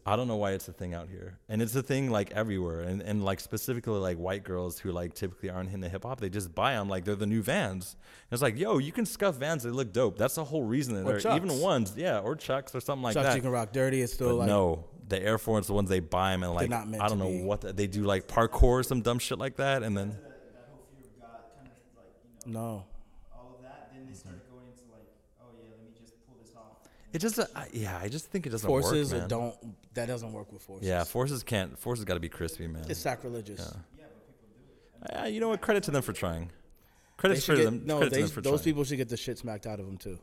I don't know why it's a thing out here, and it's a thing like everywhere, and and like specifically like white girls who like typically aren't into hip hop, they just buy them like they're the new Vans. And it's like, yo, you can scuff Vans; they look dope. That's the whole reason. that Or they're even Chucks. ones, yeah, or Chucks or something like Chucks that. you can rock dirty. It's still But like no, the Air Force, the ones they buy them and like not meant I don't to know be. what the, they do, like parkour or some dumb shit like that, and then that, that whole fear of God kind of like you know no. all of that. Then they started going into like, oh yeah, let me just pull this off. it just, uh, I- yeah, I just think it doesn't Forces work, or don't. That doesn't work with forces. Yeah, forces can't. Forces got to be crispy, man. It's sacrilegious. Uh, you know what? Credit to them for trying. Credit for get, them. no, they, them for those trying. people should get the shit smacked out of them too.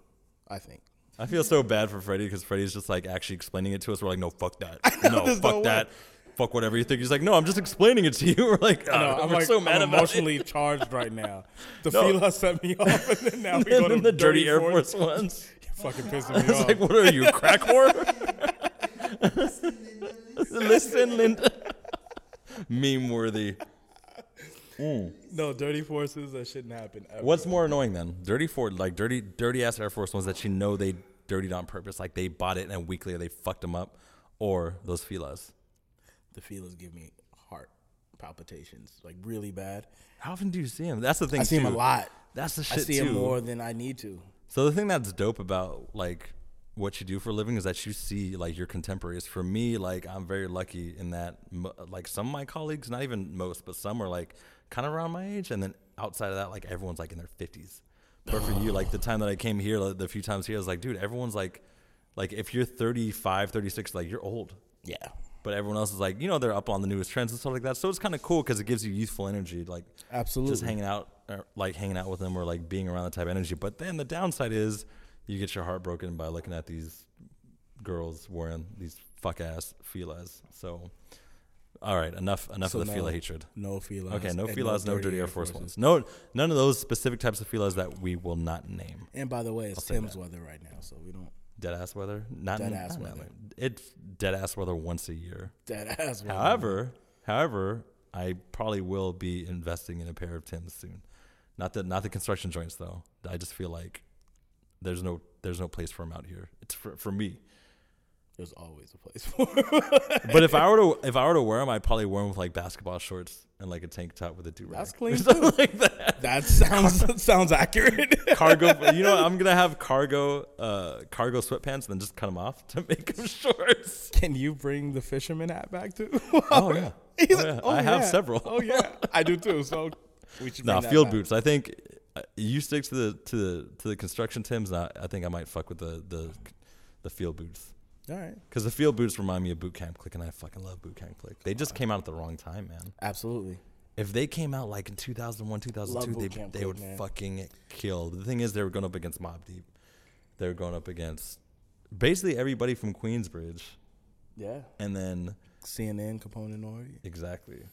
I think. I feel so bad for Freddie because Freddie's just like actually explaining it to us. We're like, no, fuck that. no, fuck no that. Fuck whatever you think. He's like, no, I'm just explaining it to you. We're like, No, "Ah, I'm we're like, so mad I'm about emotionally charged right now. The No. feel set me off, and then now we it. go to the dirty Air Force. Force ones. Fucking pissing me It's off. like, what are you, crack whore? Listen, Linda. Meme worthy. Mm. no, dirty forces that shouldn't happen. Ever. What's more annoying then? Dirty Ford, like dirty, dirty ass Air Force ones that you know they dirtied on purpose, like they bought it and a week later they fucked them up, or those filas. the Filas give me heart palpitations, like really bad. How often do you see them? That's the thing. I see too. them a lot. That's the shit. I see too. them more than I need to. So the thing that's dope about like what you do for a living is that you see like your contemporaries. For me, like I'm very lucky in that like some of my colleagues, not even most, but some are like kind of around my age, and then outside of that, like everyone's like in their fifties. But for you, like the time that I came here, like, the few times here, I was like, dude, everyone's like, like if you're 35, 36, like you're old. Yeah. But everyone else is like, you know, they're up on the newest trends and stuff like that. So it's kind of cool because it gives you youthful energy, like Absolutely. just hanging out, or like hanging out with them, or like being around that type of energy. But then the downside is you get your heart broken by looking at these girls wearing these fuck ass filas. So, all right, enough enough So of the fila hatred. No Filas. Okay, no filas, no dirty Air Force ones. No, none of those specific types of filas that we will not name. And by the way, it's say Tim's weather right now, so we don't Dead ass weather, not Dead ass weather. It's dead ass weather once a year. dead ass. weather. However, however, I probably will be investing in a pair of Tims soon. Not the not the construction joints though. I just feel like there's no there's no place for them out here. It's for for me. there's always a place for. him. But if I were to if I were to wear them, I'd probably wear them with like basketball shorts and like a tank top with a do rag. That's clean something like that. that sounds sounds accurate. Cargo. you know, what? I'm gonna have cargo uh cargo sweatpants and then just cut them off to make them shorts. Can you bring the fisherman hat back too? Oh yeah. Oh, yeah. "Oh, I have yeah. several. Oh yeah, I do too. So we should. No, that field back. boots. I think you stick to the to the to the construction Tims. and I, I think I might fuck with the the the field boots All right, because the field boots remind me of Boot Camp Clik, and I fucking love Boot Camp Clik. They just came out at the wrong time, man. absolutely. If they came out like in 2001, 2002, they they Click, would man. fucking kill. The thing is, they were going up against Mobb Deep. They were going up against basically everybody from Queensbridge, Yeah, and then CNN, Capone and Nori. Exactly.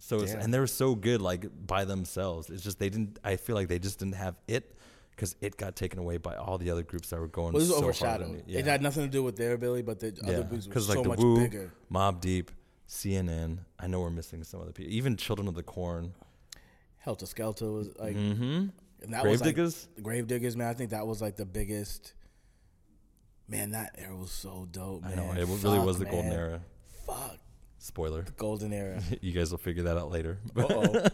So it's, and they were so good like by themselves. It's just they didn't. I feel like they just didn't have it because it got taken away by all the other groups that were going. Well, it was so hard on overshadowed. it. It had nothing to do with their ability, but the yeah. other groups were Because so much Woo, bigger. Mobb Deep, CNN. I know we're missing some other people. Even Children of the Corn. Heltah Skeltah was like, mm-hmm. and that was like, the Gravediggaz, man. I think that was like the biggest. Man, that era was so dope, I man. know it really was the Fuck, golden era. Fuck, Spoiler. golden era. you guys will figure that out later. Uh oh.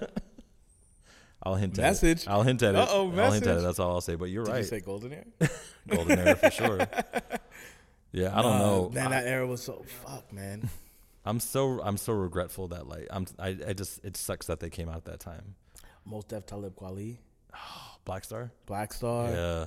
I'll hint Message. at it. Message. I'll hint at it. Uh-oh, I'll hint at message. it. That's all I'll say. But you're Did right. you say golden era? golden era for sure. Yeah, I don't know. Man, I- that era was so fuck, man. I'm so I'm so regretful that like I'm I, I just it sucks that they came out at that time. Mos Def Talib Kweli, Black Star. Black Star, yeah.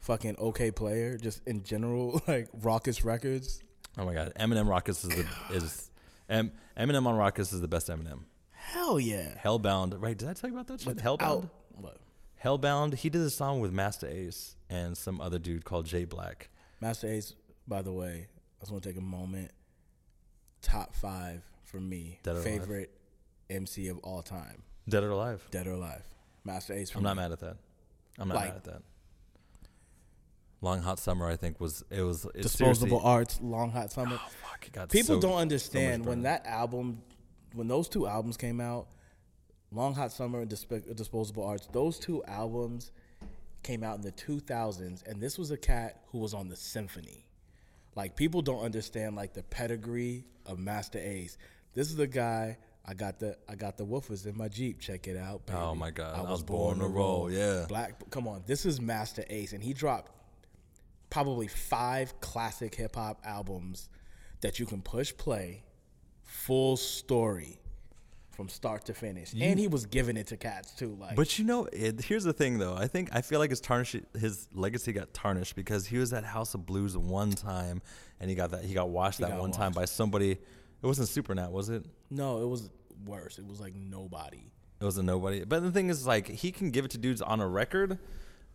fucking Okayplayer, just in general, like Rawkus Records. Oh my God. Eminem Rawkus is the is em, Eminem on Rawkus is the best Eminem. Hell yeah. Hellbound. Right? Did I tell you about that shit? Hellbound. What? Hellbound. He did a song with Masta Ace and some other dude called Jay Black. Masta Ace, by the way, I just want to take a moment. Top five for me. Dead or Alive? favorite MC of all time. Dead or alive? Dead or alive. Masta Ace. I'm not me. mad at that. I'm not Like- mad at that. Long Hot Summer, I think was it was it Disposable Arts, Long Hot Summer. Oh, fuck, it got People so- don't so understand when that album when those two albums came out, Long Hot Summer and Disp- Disposable Arts, those two albums came out in the 2000s, and this was a cat who was on the symphony. Like people don't understand like the pedigree of Masta Ace. This is the guy. I got the I got the woofers in my Jeep. Check it out, oh baby. Oh my God, I was born to roll, yeah. Black. Come on, this is Masta Ace, and he dropped probably five classic hip hop albums that you can push play, full story, from start to finish. and he was giving it to cats too. Like, But you know, it, here's the thing, though. I think I feel like his tarnish, his legacy got tarnished because he was at House of Blues one time, and he got that he got washed that got one time by somebody. It wasn't Supernat, was it? no, it was worse. It was like nobody. It was a nobody. But the thing is, like, he can give it to dudes on a record,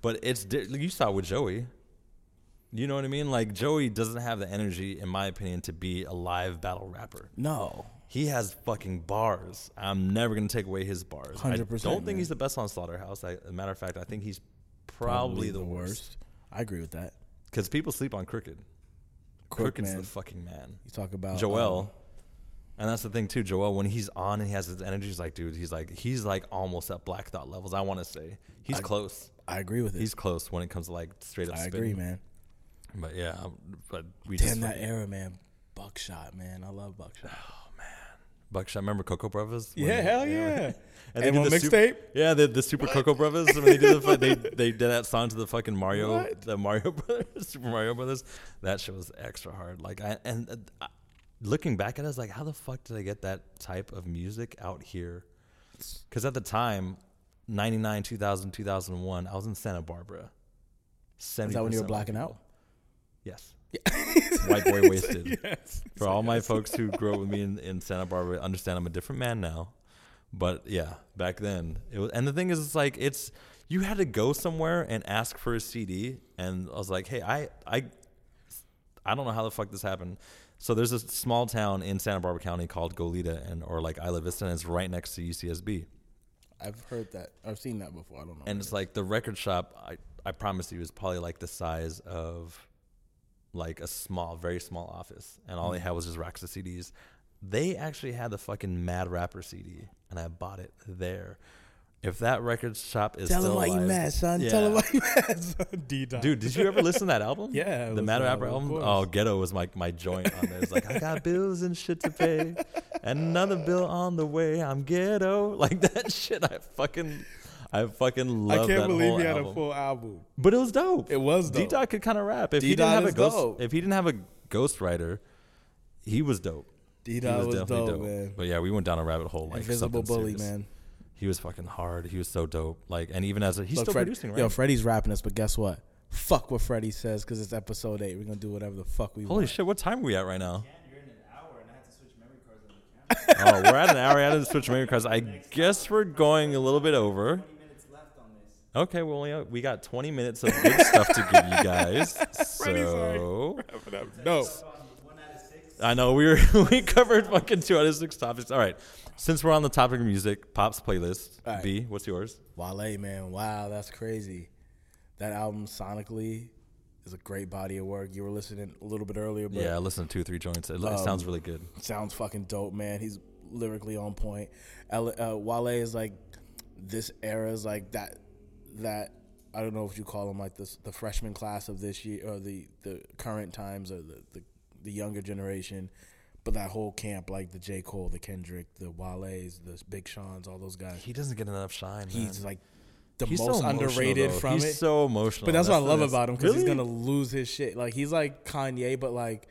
but it's di- you saw with Joey. You know what I mean? Like Joey doesn't have the energy, in my opinion, to be a live battle rapper. No, He has fucking bars. I'm never gonna take away his bars. I 100%, don't think man. he's the best on Slaughterhouse. I, as a matter of fact, I think he's probably, the, worst. I agree with that. Because people sleep on Crooked. Crook, Crooked's man. the fucking man. You talk about Joell. um, and that's the thing too. Joell, when he's on and he has his energy, he's like, dude, he's like, he's like almost at Black Thought levels. I want to say he's I- close. I agree with it. He's close when it comes to like straight up. I spitting. agree, man. But yeah, but we Damn just that fucking- era, man. Buckshot, man. I love Buckshot. Oh man, Buckshot. Remember Cocoa Brovaz? When Yeah, they- hell yeah. And they did the mixtape? yeah, the the Super Coco Brothers. When they did the fu- they they did that song to the fucking Mario, What? the Mario Brothers, Super Mario Brothers. That shit was extra hard. Like I and uh, I- looking back at it, I was like, how the fuck did I get that type of music out here? Because at the time, 99, 2000, 2001, I was in Santa Barbara. Is that when you were blacking out? Yes. White boy wasted. Yes. For all my folks who grew up with me in, in Santa Barbara, understand I'm a different man now. But yeah, back then it was. And the thing is, it's like it's you had to go somewhere and ask for a CD, and I was like, hey, I I I don't know how the fuck this happened. So there's a small town in Santa Barbara County called Goleta, and or like Isla Vista, and it's right next to UCSB. I've heard that. I've seen that before. I don't know. And it's like the record shop. I I promise you is probably like the size of like a small, very small office, and all they mm. had was just racks of CDs. They actually had the fucking Mad Rapper CD, and I bought it there. If that record shop is Tell still him why you mad, son. Tell him why you mad, son. Dude, did you ever listen to that album? Yeah, the Mad Rapper album, album. Oh. Ghetto was my my joint on there. It's like I got bills and shit to pay, and another bill on the way. I'm ghetto, like that shit. I fucking, I fucking love. It. I can't that believe whole he had album. a full album. But it was dope. It was dope. D dope. Dot could kind of rap. If he D-Dot didn't have a ghost, dope. if he didn't have a ghostwriter, he was dope. He D-Dot was, definitely dope, man. But yeah, we went down a rabbit hole like Invisible something Bully, serious. man. He was fucking hard. He was so dope. Like, and even as a, he's Look, still Fred- producing, right? Yo, Freddie's rapping us, but guess what? Fuck what Freddie says because it's episode eight. We're gonna do whatever the fuck we Holy want. Holy shit! What time are we at right now? Can you're in an hour I had to switch memory cards on the camera. oh, we're at an hour out of the switch memory cards. I guess we're going a little bit over. 20 minutes left on this. Okay, well, we we got 20 minutes of good stuff to give you guys. Freddie's like- So No, One out of six. I know we were we covered fucking two out of six topics. All right, since we're on the topic of music, Pop's playlist. All right. B, what's yours? Wale, man. Wow, that's crazy. That album sonically is a great body of work. You were listening a little bit earlier, but Yeah, I listened to two or three joints. It, it Um, sounds really good. sounds fucking dope, man. He's lyrically on point. L- uh, Wale is like this era is like that that I don't know if you call them like this the freshman class of this year or the the current times or the the, the younger generation. But that whole camp, like the J. Cole, the Kendrick, the Wale's, the Big Sean's, all those guys. He doesn't get enough shine. He's man. like the He's most emotional, underrated though. from he's it. so emotional. But that's, what I love about him because he's gonna lose his shit. Like he's like Kanye, but like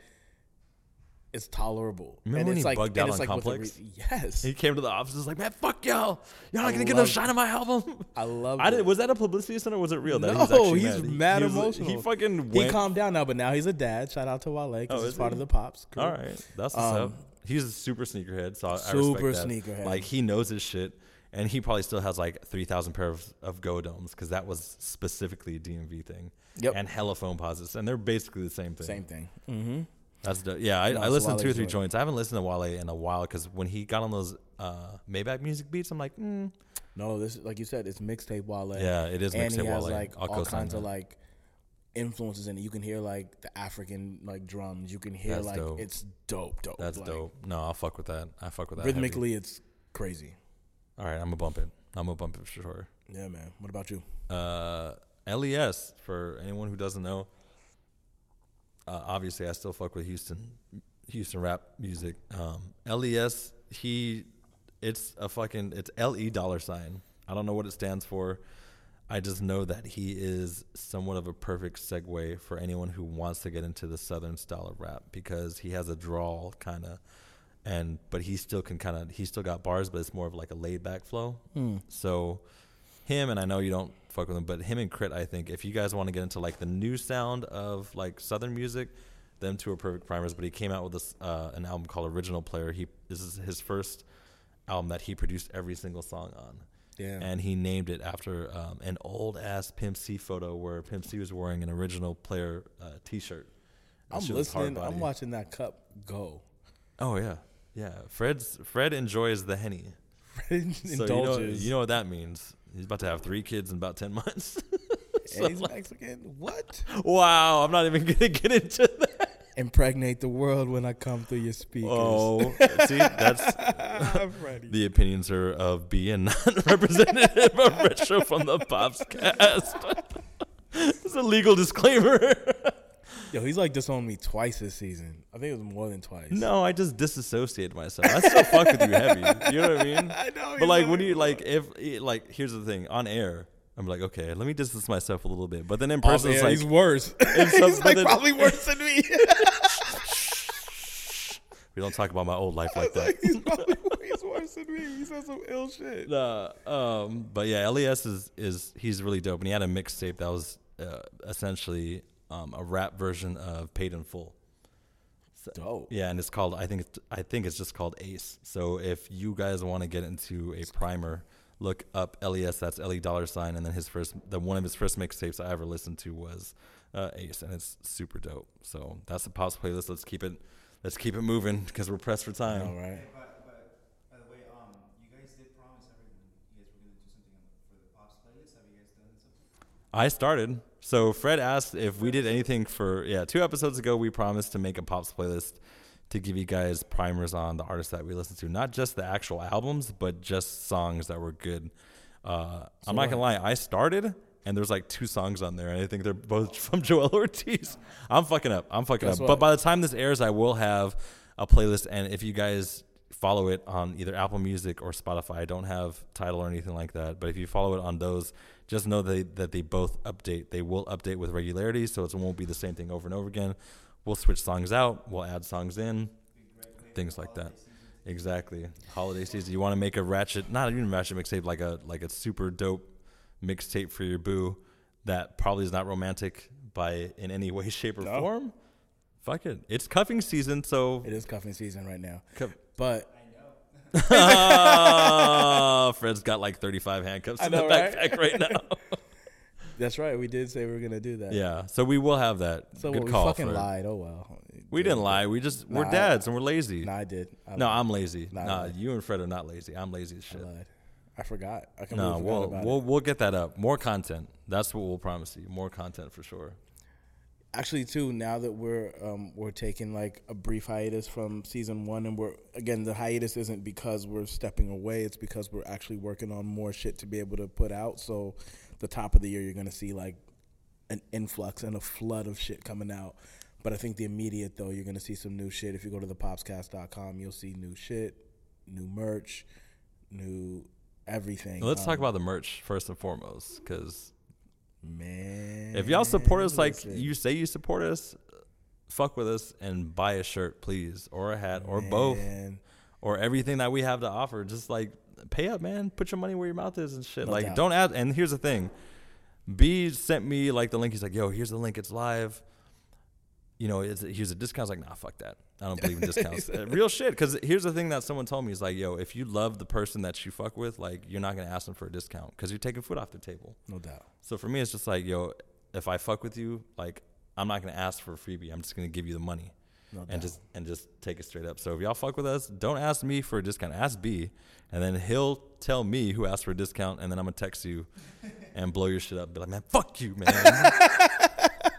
it's tolerable. Remember and when it's he like, bugged out on like Complex? re- yes, He came to the office and was like, "Man, fuck y'all! Y'all not gonna get enough love- shine on my album." I love. I it. did. Was that a publicity stunt or was it real? That no, he was actually he's mad, He- mad he was- emotional. He fucking He went. calmed down now, but now he's a dad. Shout out to Wale because Oh, he's part he? of the pops. crew. All right, that's what's Um, up. He's a super sneakerhead, so I, Super respect that. sneakerhead. Like he knows his shit, and he probably still has like three thousand pairs of, of Go Domes because that was specifically a DMV thing. Yep. And hella phone and they're basically the same thing. Same thing. Mm-hmm. That's dope. yeah. I, No, I listened to two or three joint. joints. I haven't listened to Wale in a while because when he got on those uh, Maybach music beats, I'm like, mm, No, this is like you said, it's mixtape Wale. yeah, it is and he mixtape has Wale. like I'll all kinds of that. like influences in it. You can hear like the African like drums. You can hear That's like dope. it's dope, dope. That's Like, dope. No, I'll fuck with that. I fuck with that. heavy. Rhythmically, it's crazy. All right, I'm gonna bump it. I'm gonna bump it for sure. Yeah, man. What about you? Uh, LE$, for anyone who doesn't know, uh, obviously I still fuck with Houston, Houston rap music. Um, LE$, he, it's a fucking, it's L E dollar sign. I don't know what it stands for. I just know that he is somewhat of a perfect segue for anyone who wants to get into the southern style of rap because he has a drawl kind of, and but he still can kind of he still got bars, but it's more of like a laid back flow. So him and I know you don't fuck with him, but him and Crit, I think if you guys want to get into like the new sound of like southern music, them two are perfect primers. But he came out with this uh, an album called Original Player. He this is his first album that he produced every single song on. Yeah. And he named it after um, an old ass Pimp C photo where Pimp C was wearing an original player uh, T-shirt. I'm shit was hard listening. I'm watching that cup go. Oh yeah, yeah. Fred's Fred enjoys the henny. So you know, Indulges. you know what that means. He's about to have three kids in about ten months. and he's Mexican. What? wow, I'm not even gonna get into that. Impregnate the world when I come through your speakers. Oh, see, that's I'm ready. the opinions are of B and not representative of Retro from the Popscast. it's a legal disclaimer. Yo, he's like disowned me twice this season. I think it was more than twice. no, I just disassociated myself. I still fuck with you heavy. You know what I mean? I know. But like when you like if like here's the thing on air, I'm like okay, let me distance myself a little bit. But then in person, it's like he's worse. some- he's like then- probably worse than me. we don't talk about my old life like that. he's probably he's worse than me. He said some ill shit. Uh, um, but yeah, LE$ is is he's really dope, and he had a mixtape that was uh, essentially um, a rap version of Paid in Full. Dope. Yeah, and it's called I think it's, I think it's just called Ace. So if you guys want to get into a primer, look up LE$. That's Le dollar sign, and then his first the one of his first mixtapes I ever listened to was uh, Ace, and it's super dope. So that's the pops playlist. Let's keep it let's keep it moving because we're pressed for time. All right. But, but by the way, um, you guys did promise everyone you guys were gonna do something on the, for the pops playlist. Have you guys done something? I started. So Fred asked if we did anything for yeah, two episodes ago we promised to make a pops playlist to give you guys primers on the artists that we listen to, not just the actual albums, but just songs that were good. Uh, I'm not gonna lie, I started and there's like two songs on there, and I think they're both from Joell Ortiz. I'm fucking up. I'm fucking Guess up. what? But by the time this airs, I will have a playlist, and if you guys follow it on either Apple Music or Spotify, I don't have title or anything like that. But if you follow it on those, just know they, that they both update. They will update with regularity, so it won't be the same thing over and over again. We'll switch songs out. We'll add songs in. Things like that. Exactly. Holiday season. You want to make a ratchet, not even ratchet mixtape, like a like a super dope mixtape for your boo that probably is not romantic by in any way, shape, or No. form. Fuck it. It's cuffing season, so It is cuffing season right now. Cuff- But Ah, Fred's got like 35 handcuffs I in know, the right? backpack right, now. that's right. We did say we were gonna do that. yeah, so we will have that. So Good we call, fucking Fred. lied. Oh well. We didn't lie. We just we're Nah, I- dads and we're lazy. No, I did. I no, lied. I'm lazy. Nah, I Nah, lied. you and Fred are not lazy. I'm lazy as I shit. lied. I forgot. I No, forgot we'll about we'll it. we'll get that up. More content. That's what we'll promise you. More content for sure. Actually, too. Now that we're um, we're taking like a brief hiatus from season one, and we're again the hiatus isn't because we're stepping away. It's because we're actually working on more shit to be able to put out. So, the top of the year, you're gonna see like an influx and a flood of shit coming out. But I think the immediate though, you're gonna see some new shit. If you go to the thepopscast.com, you'll see new shit, new merch, new everything. Let's Um, talk about the merch first and foremost, because man. if y'all support us like listen. you say you support us, fuck with us and buy a shirt, please, or a hat, or both, or everything that we have to offer. Just like pay up, man. Put your money where your mouth is and shit. No like doubt. don't add. And here's the thing, B sent me like the link. He's like, yo, here's the link. It's live. You know, here's a discount. I was like, nah, fuck that. I don't believe in discounts. Uh, Real shit. Because here's the thing that someone told me is like, yo, if you love the person that you fuck with, like, you're not gonna ask them for a discount because you're taking food off the table. No doubt. So for me, it's just like, yo, if I fuck with you, like, I'm not gonna ask for a freebie. I'm just gonna give you the money No doubt. and just and just take it straight up. So if y'all fuck with us, don't ask me for a discount. Ask B, and then he'll tell me who asked for a discount, and then I'm gonna text you and blow your shit up. Be like, man, fuck you, man.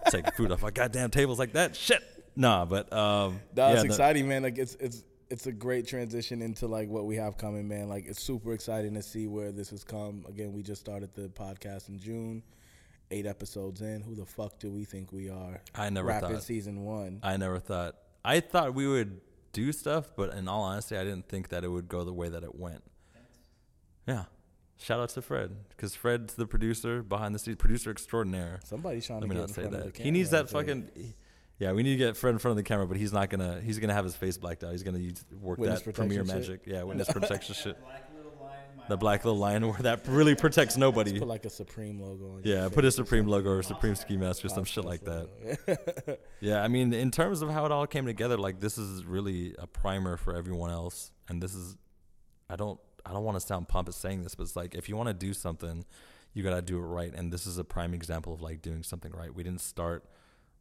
taking food off our goddamn tables like that. Shit. Nah, but um, No, yeah, it's the- exciting, man. Like it's it's it's a great transition into like what we have coming, man. Like it's super exciting to see where this has come. Again, we just started the podcast in June, eight episodes in. Who the fuck do we think we are? I never Rapid thought. season one. I never thought. I thought we would do stuff, but in all honesty, I didn't think that it would go the way that it went. Yeah. Shout out to Fred, because Fred's the producer behind the scenes, producer extraordinaire. Somebody's trying Let to me get not in say front of the that. camera. He needs I that tell you. fucking. Yeah, we need to get Fred in front of the camera, but he's not gonna. He's gonna have his face blacked out. He's gonna use, work Witness that premiere shit? magic. Yeah, witness protection shit. Black little line. in my The black little line where that really protects nobody. Put like a Supreme logo on. Yeah, put a Supreme something. logo or Supreme Ski Mask or some shit like that. Yeah, I mean, in terms of how it all came together, like this is really a primer for everyone else, and this is, I don't, I don't want to sound pompous saying this, but it's like if you want to do something, you gotta do it right, and this is a prime example of like doing something right. We didn't start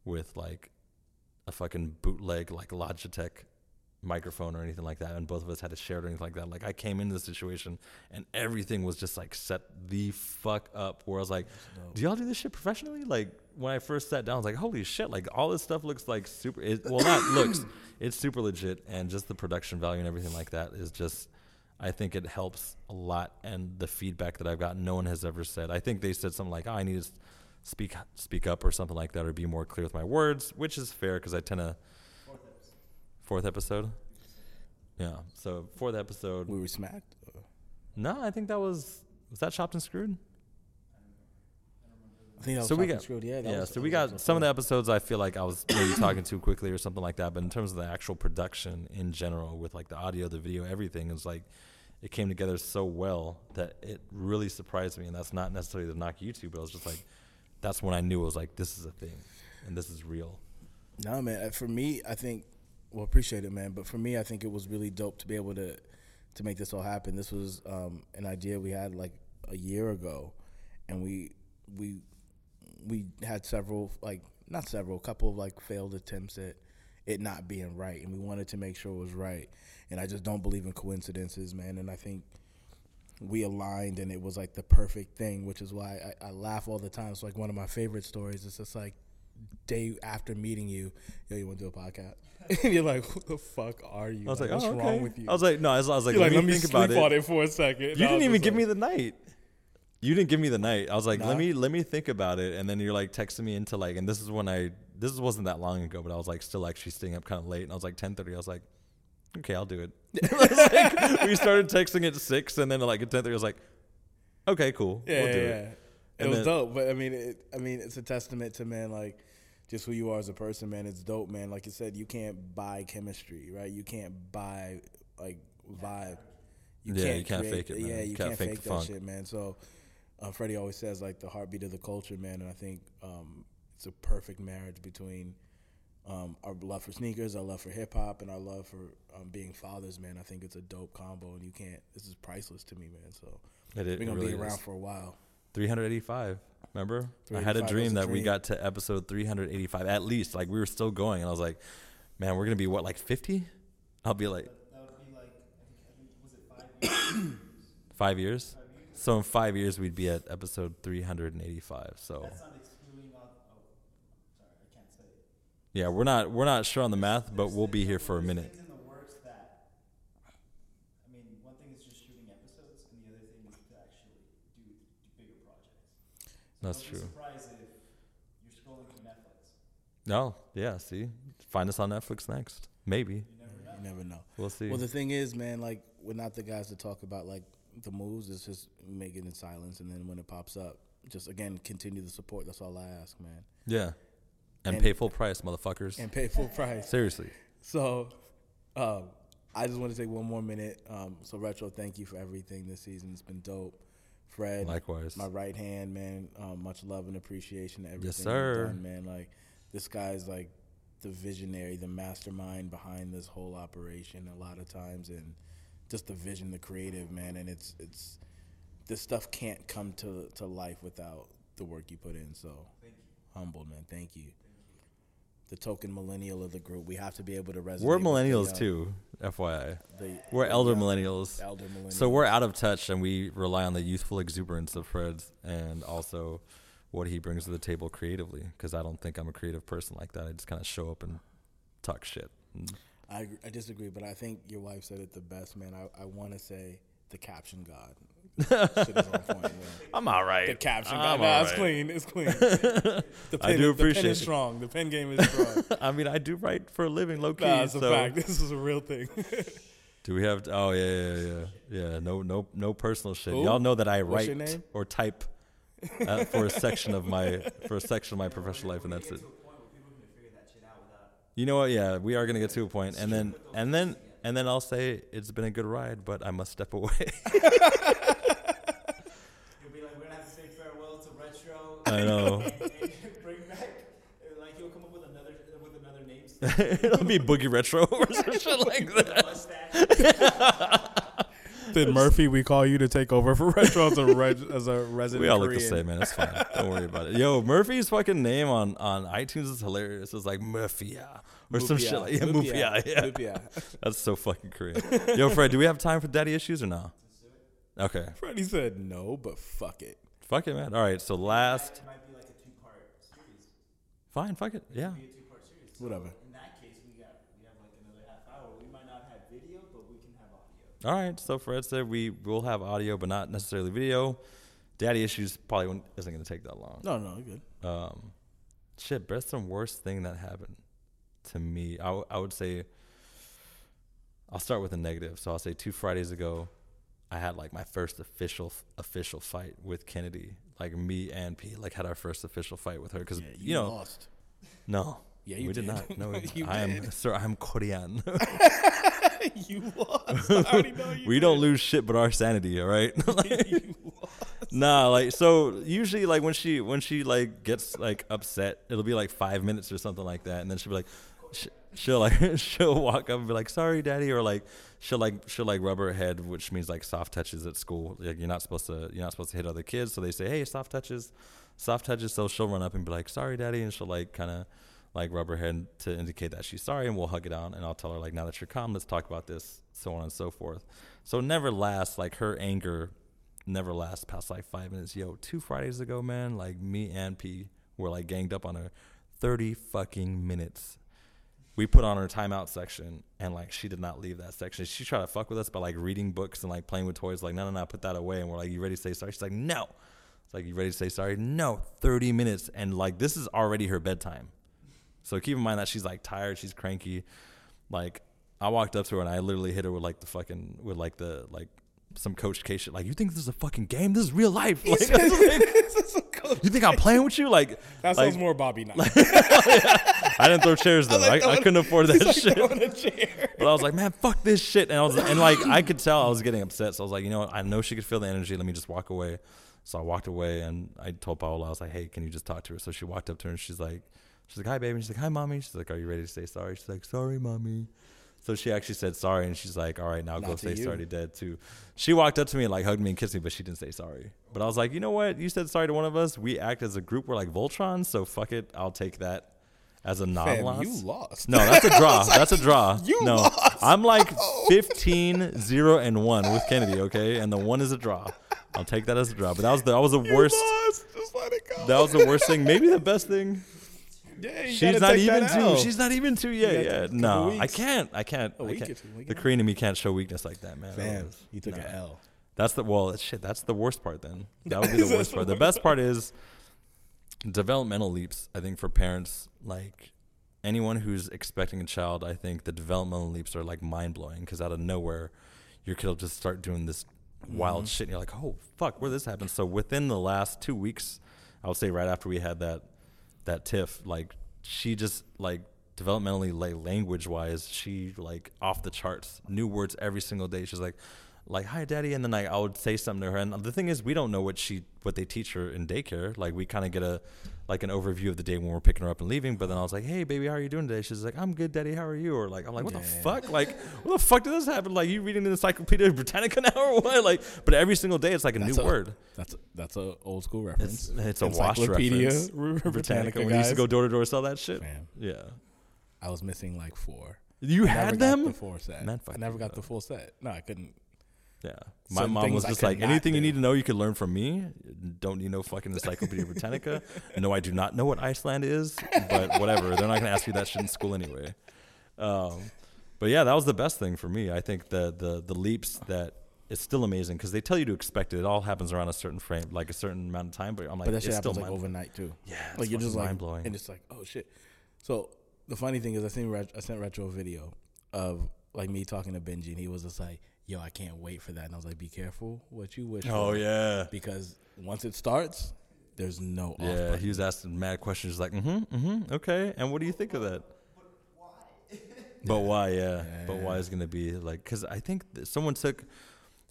with like a fucking bootleg like Logitech microphone or anything like that, and both of us had to share it or anything like that. Like I came into the situation, and everything was just like set the fuck up. Where I was like, do y'all do this shit professionally? Like when I first sat down, I was like, holy shit! Like all this stuff looks like super. It, well, not looks. It's super legit, and just the production value and everything like that is just. I think it helps a lot, and the feedback that I've gotten, no one has ever said. I think they said something like, "Oh, I need to speak speak up" or something like that, or be more clear with my words, which is fair because I tend to. Fourth episode. Yeah. So fourth episode. We were smacked. No, I think that was was that chopped and screwed. Think that was So we got- screwed. Yeah, that yeah, was- so we got some of the episodes. I feel like I was maybe talking too quickly or something like that. But in terms of the actual production in general, with like the audio, the video, everything, is like it came together so well that it really surprised me. And that's not necessarily to knock YouTube, but I was just like, that's when I knew it was like this is a thing, and this is real. No, man. uh, For me, I think. Well, appreciate it, man. But for me, I think it was really dope to be able to to make this all happen. This was um, an idea we had like a year ago, and we we we had several like not several, a couple of like failed attempts at it not being right, and we wanted to make sure it was right. And I just don't believe in coincidences, man. And I think we aligned, and it was like the perfect thing, which is why I, I laugh all the time. It's like one of my favorite stories. It's just like day after meeting you, yo, you want to do a podcast? and you're like, what the fuck are you? I was like, what's oh, wrong okay. with you? I was like, no, I was, I was like, You're let, like, me let me think about it. on it for a second. You didn't even give like- me the night. You didn't give me the night. I was like, Nah. let me let me think about it, and then you're like texting me into like, and this is when I this wasn't that long ago, but I was like still actually staying up kind of late, and I was like 10:30. I was like, okay, I'll do it. Like, we started texting at six, and then like at 10:30, I was like, okay, cool, Yeah, we'll do yeah, it. yeah. It was then- dope, but I mean, it, I mean, it's a testament to man, like just who you are as a person, man. It's dope, man. Like you said, you can't buy chemistry, right? You can't buy like vibe. Yeah, you can't create- fake it, man. Yeah, You you can't can't, fake fake, the that funk. shit, man. So, uh, Freddie always says like the heartbeat of the culture, man. And I think um, it's a perfect marriage between um, our love for sneakers, our love for hip hop, and our love for um, being fathers, man. I think it's a dope combo, and you can't. This is priceless to me, man. So It, we're gonna really be around is. for a while. 385. Remember? I had a dream a that we got to episode 385 at least. Like we were still going, and I was like, man, we're gonna be what like 50? I'll be like That would be like, I think, I think was it five years? five years. So in five years, we'd be at episode 385. So That's not excluding. Oh, sorry, I can't say. yeah, we're not we're not sure on the math, but we'll be here for a minute. Things in the works that. I mean, one thing is just shooting episodes, and the other thing is to actually do, do bigger projects. So That's don't true. Be surprised if you're scrolling through Netflix. No, yeah. See, find us on Netflix next. Maybe You never know. You never know. we'll see. Well, the thing is, man, like we're not the guys to talk about like the moves. is just make it in silence, and then when it pops up, just again continue the support. That's all I ask, man, yeah, and, and- pay full price, motherfuckers. and pay full price. Seriously. So, um, I just want to take one more minute. Um, so, retro, thank you for everything this season. It's been dope. Fred, Likewise. my right hand, man. Um, much love and appreciation to everything Yes, you've sir. done, man. Like this guy's like the visionary, the mastermind behind this whole operation. A lot of times, and just the vision, the creative, man. And it's it's this stuff can't come to to life without the work you put in. So humbled, man. Thank you. The token millennial of the group. We have to be able to resonate. We're with the, millennials uh, too, FYI. the- We're elder young- millennials. Elder millennials. So we're out of touch and we rely on the youthful exuberance of Fred's and also what he brings to the table creatively. Because I don't think I'm a creative person like that. I just kind of show up and talk shit. And I I disagree, but I think your wife said it the best, man. I, I want to say the caption god. Shit is on point. I'm all right. The caption I'm god. Nah, all it's clean. It's clean. The I pen, do The pen appreciate is it. strong. The pen game is strong. I mean, I do write for a living, low key. nah, it's a fact. This is a real thing. do we have? oh yeah, yeah, yeah, yeah. No, no, no personal shit. Who? Y'all know that I write or type uh, for a section of my for a section of my professional life, and that's it. To a point where people can figure that shit out without. You know what? Yeah, we are gonna get to a point, and then and then and then I'll say it's been a good ride, but I must step away. You'll be like, we're gonna have to say farewell to retro. I know. and, and bring back, uh, like he'll come up with another with another name. It'll be boogie retro or some shit like that. Mustache. then Murphy, we call you to take over for retro as a reg, as a resident. We all look the Korean. same, man. It's fine. Don't worry about it. Yo, Murphy's fucking name on, on iTunes is hilarious. It's like Murphya or some shit like yeah, Mufia. Yeah, Mufia. that's so fucking Korean. Yo, Fred, do we have time for daddy issues or no? Okay, Freddie said no, but fuck it. fuck it, man. All right, so last, It might be like a two part series. fine, fuck it, yeah. Be a two part series. Whatever. In that case, we got we have like another half hour. We might not have video, but we can have audio. All right, so Fred said we will have audio, but not necessarily video. Daddy issues probably won't- isn't going to take that long. No, no, good. Um, shit, best and worst thing that happened to me. I, w- I would say, I'll start with a negative. So I'll say two Fridays ago, I had like my first official official fight with Kennedy. Like me and P, like had our first official fight with her because Yeah, you, know, lost. no, Yeah, you we did, did. not. No, You I am did. sir. I'm Korean. you lost. I already know you. we don't lose shit but our sanity. All right. you lost. Nah, like so usually like when she when she like gets like upset, it'll be like five minutes or something like that, and then she'll be like, sh- she'll like she'll walk up and be like, "Sorry, daddy," or like she'll like she'll like rub her head, which means like soft touches at school. Like you're not supposed to you're not supposed to hit other kids, so they say, "Hey, soft touches, soft touches." So she'll run up and be like, "Sorry, daddy," and she'll like kind of like rub her head to indicate that she's sorry, and we'll hug it out, and I'll tell her like, "Now that you're calm, let's talk about this," so on and so forth. So never lasts like her anger never lasts past like five minutes. Yo, two Fridays ago, man, like me and P were like ganged up on her. Thirty fucking minutes. We put on her timeout section, and like she did not leave that section. She tried to fuck with us by like reading books and like playing with toys. Like, no, no, no, put that away. And we're like, you ready to say sorry? She's like, no. It's like, you ready to say sorry? No. Thirty minutes, and like this is already her bedtime. So keep in mind that she's like tired, she's cranky. Like I walked up to her and I literally hit her with like the fucking with like the like some Coach K shit. Like you think this is a fucking game? This is real life. Like, you think I'm playing with you? Like That like, sounds more Bobby now. I didn't throw chairs though. I, I couldn't afford that shit. A. But I was like, man, fuck this shit. And I was and like I could tell I was getting upset. So I was like, you know what? I know she could feel the energy. Let me just walk away. So I walked away and I told Paola, I was like, hey, can you just talk to her? So she walked up to her and she's like, she's like, hi, baby. And she's like, hi, mommy. She's like, are you ready to say sorry? She's like, sorry, mommy. So she actually said sorry and she's like, all right, now go Not to say you. sorry to dad too. She walked up to me and like hugged me and kissed me, but she didn't say sorry. But I was like, you know what? You said sorry to one of us. We act as a group. We're like Voltron. So fuck it. I'll take that as a non loss. you lost. No, that's a draw. that's a draw. you no, lost. I'm like 15, 0, and 1 with Kennedy, okay? And the one is a draw. I'll take that as a draw. But that was the, that was the You worst. lost. Just let it go. That was the worst thing. Maybe the best thing. Yeah, you not even that two. She's not even two yet. got Yeah, no, I can't. I can't. A I week can't. or two, week The and Korean in me can't show weakness like that, man. That Fam, was- you took no. an L. That's the well, shit. That's the worst part. Then that would be the worst part. The best part is developmental leaps. I think for parents, like anyone who's expecting a child, I think the developmental leaps are like mind blowing because out of nowhere, your kid will just start doing this wild shit, and you're like, oh fuck, where this happened? So within the last two weeks, I would say right after we had that that tiff, like she just like developmentally like language wise, she like off the charts, new words every single day. She's like like hi daddy and then like I would say something to her and the thing is we don't know what she what they teach her in daycare like we kind of get a like an overview of the day when we're picking her up and leaving but then I was like hey baby how are you doing today? She's like I'm good daddy. How are you? Or like I'm like what the fuck? Like what the fuck did this happen? Like you reading the Encyclopedia Britannica now or what? Like but every single day it's like a That's new a- word. That's a, that's a old school reference. it's a wash reference. Britannica, Britannica. When we used to go door to door sell that shit? Fam, yeah. I was missing like four. you I had them? the full set. Man, I never got bro. the full set. No, I couldn't. Yeah. My Certain mom was just like, not anything you need to know, you can learn from me. Don't you know fucking Encyclopedia Britannica? No, I do not know what Iceland is, but whatever. They're not going to ask you that shit in school anyway. Um, but yeah, that was the best thing for me. I think the the the leaps that it's still amazing because they tell you to expect it. It all happens around a certain frame, like a certain amount of time. But I'm like, But that shit it's still happens like overnight too. Yeah, it's like you're just like mind-blowing. and it's like oh shit. So the funny thing is, I seen Ret- I sent retro a video of like me talking to Benji, and he was just like, "Yo, I can't wait for that." And I was like, "Be careful what you wish." Oh for. yeah. because once it starts, there's no off Yeah, button. he was asking mad questions like, mm-hmm, mm-hmm, okay. And what do you think of that? But why? Yeah. But why is going to be like? Because I think that someone took,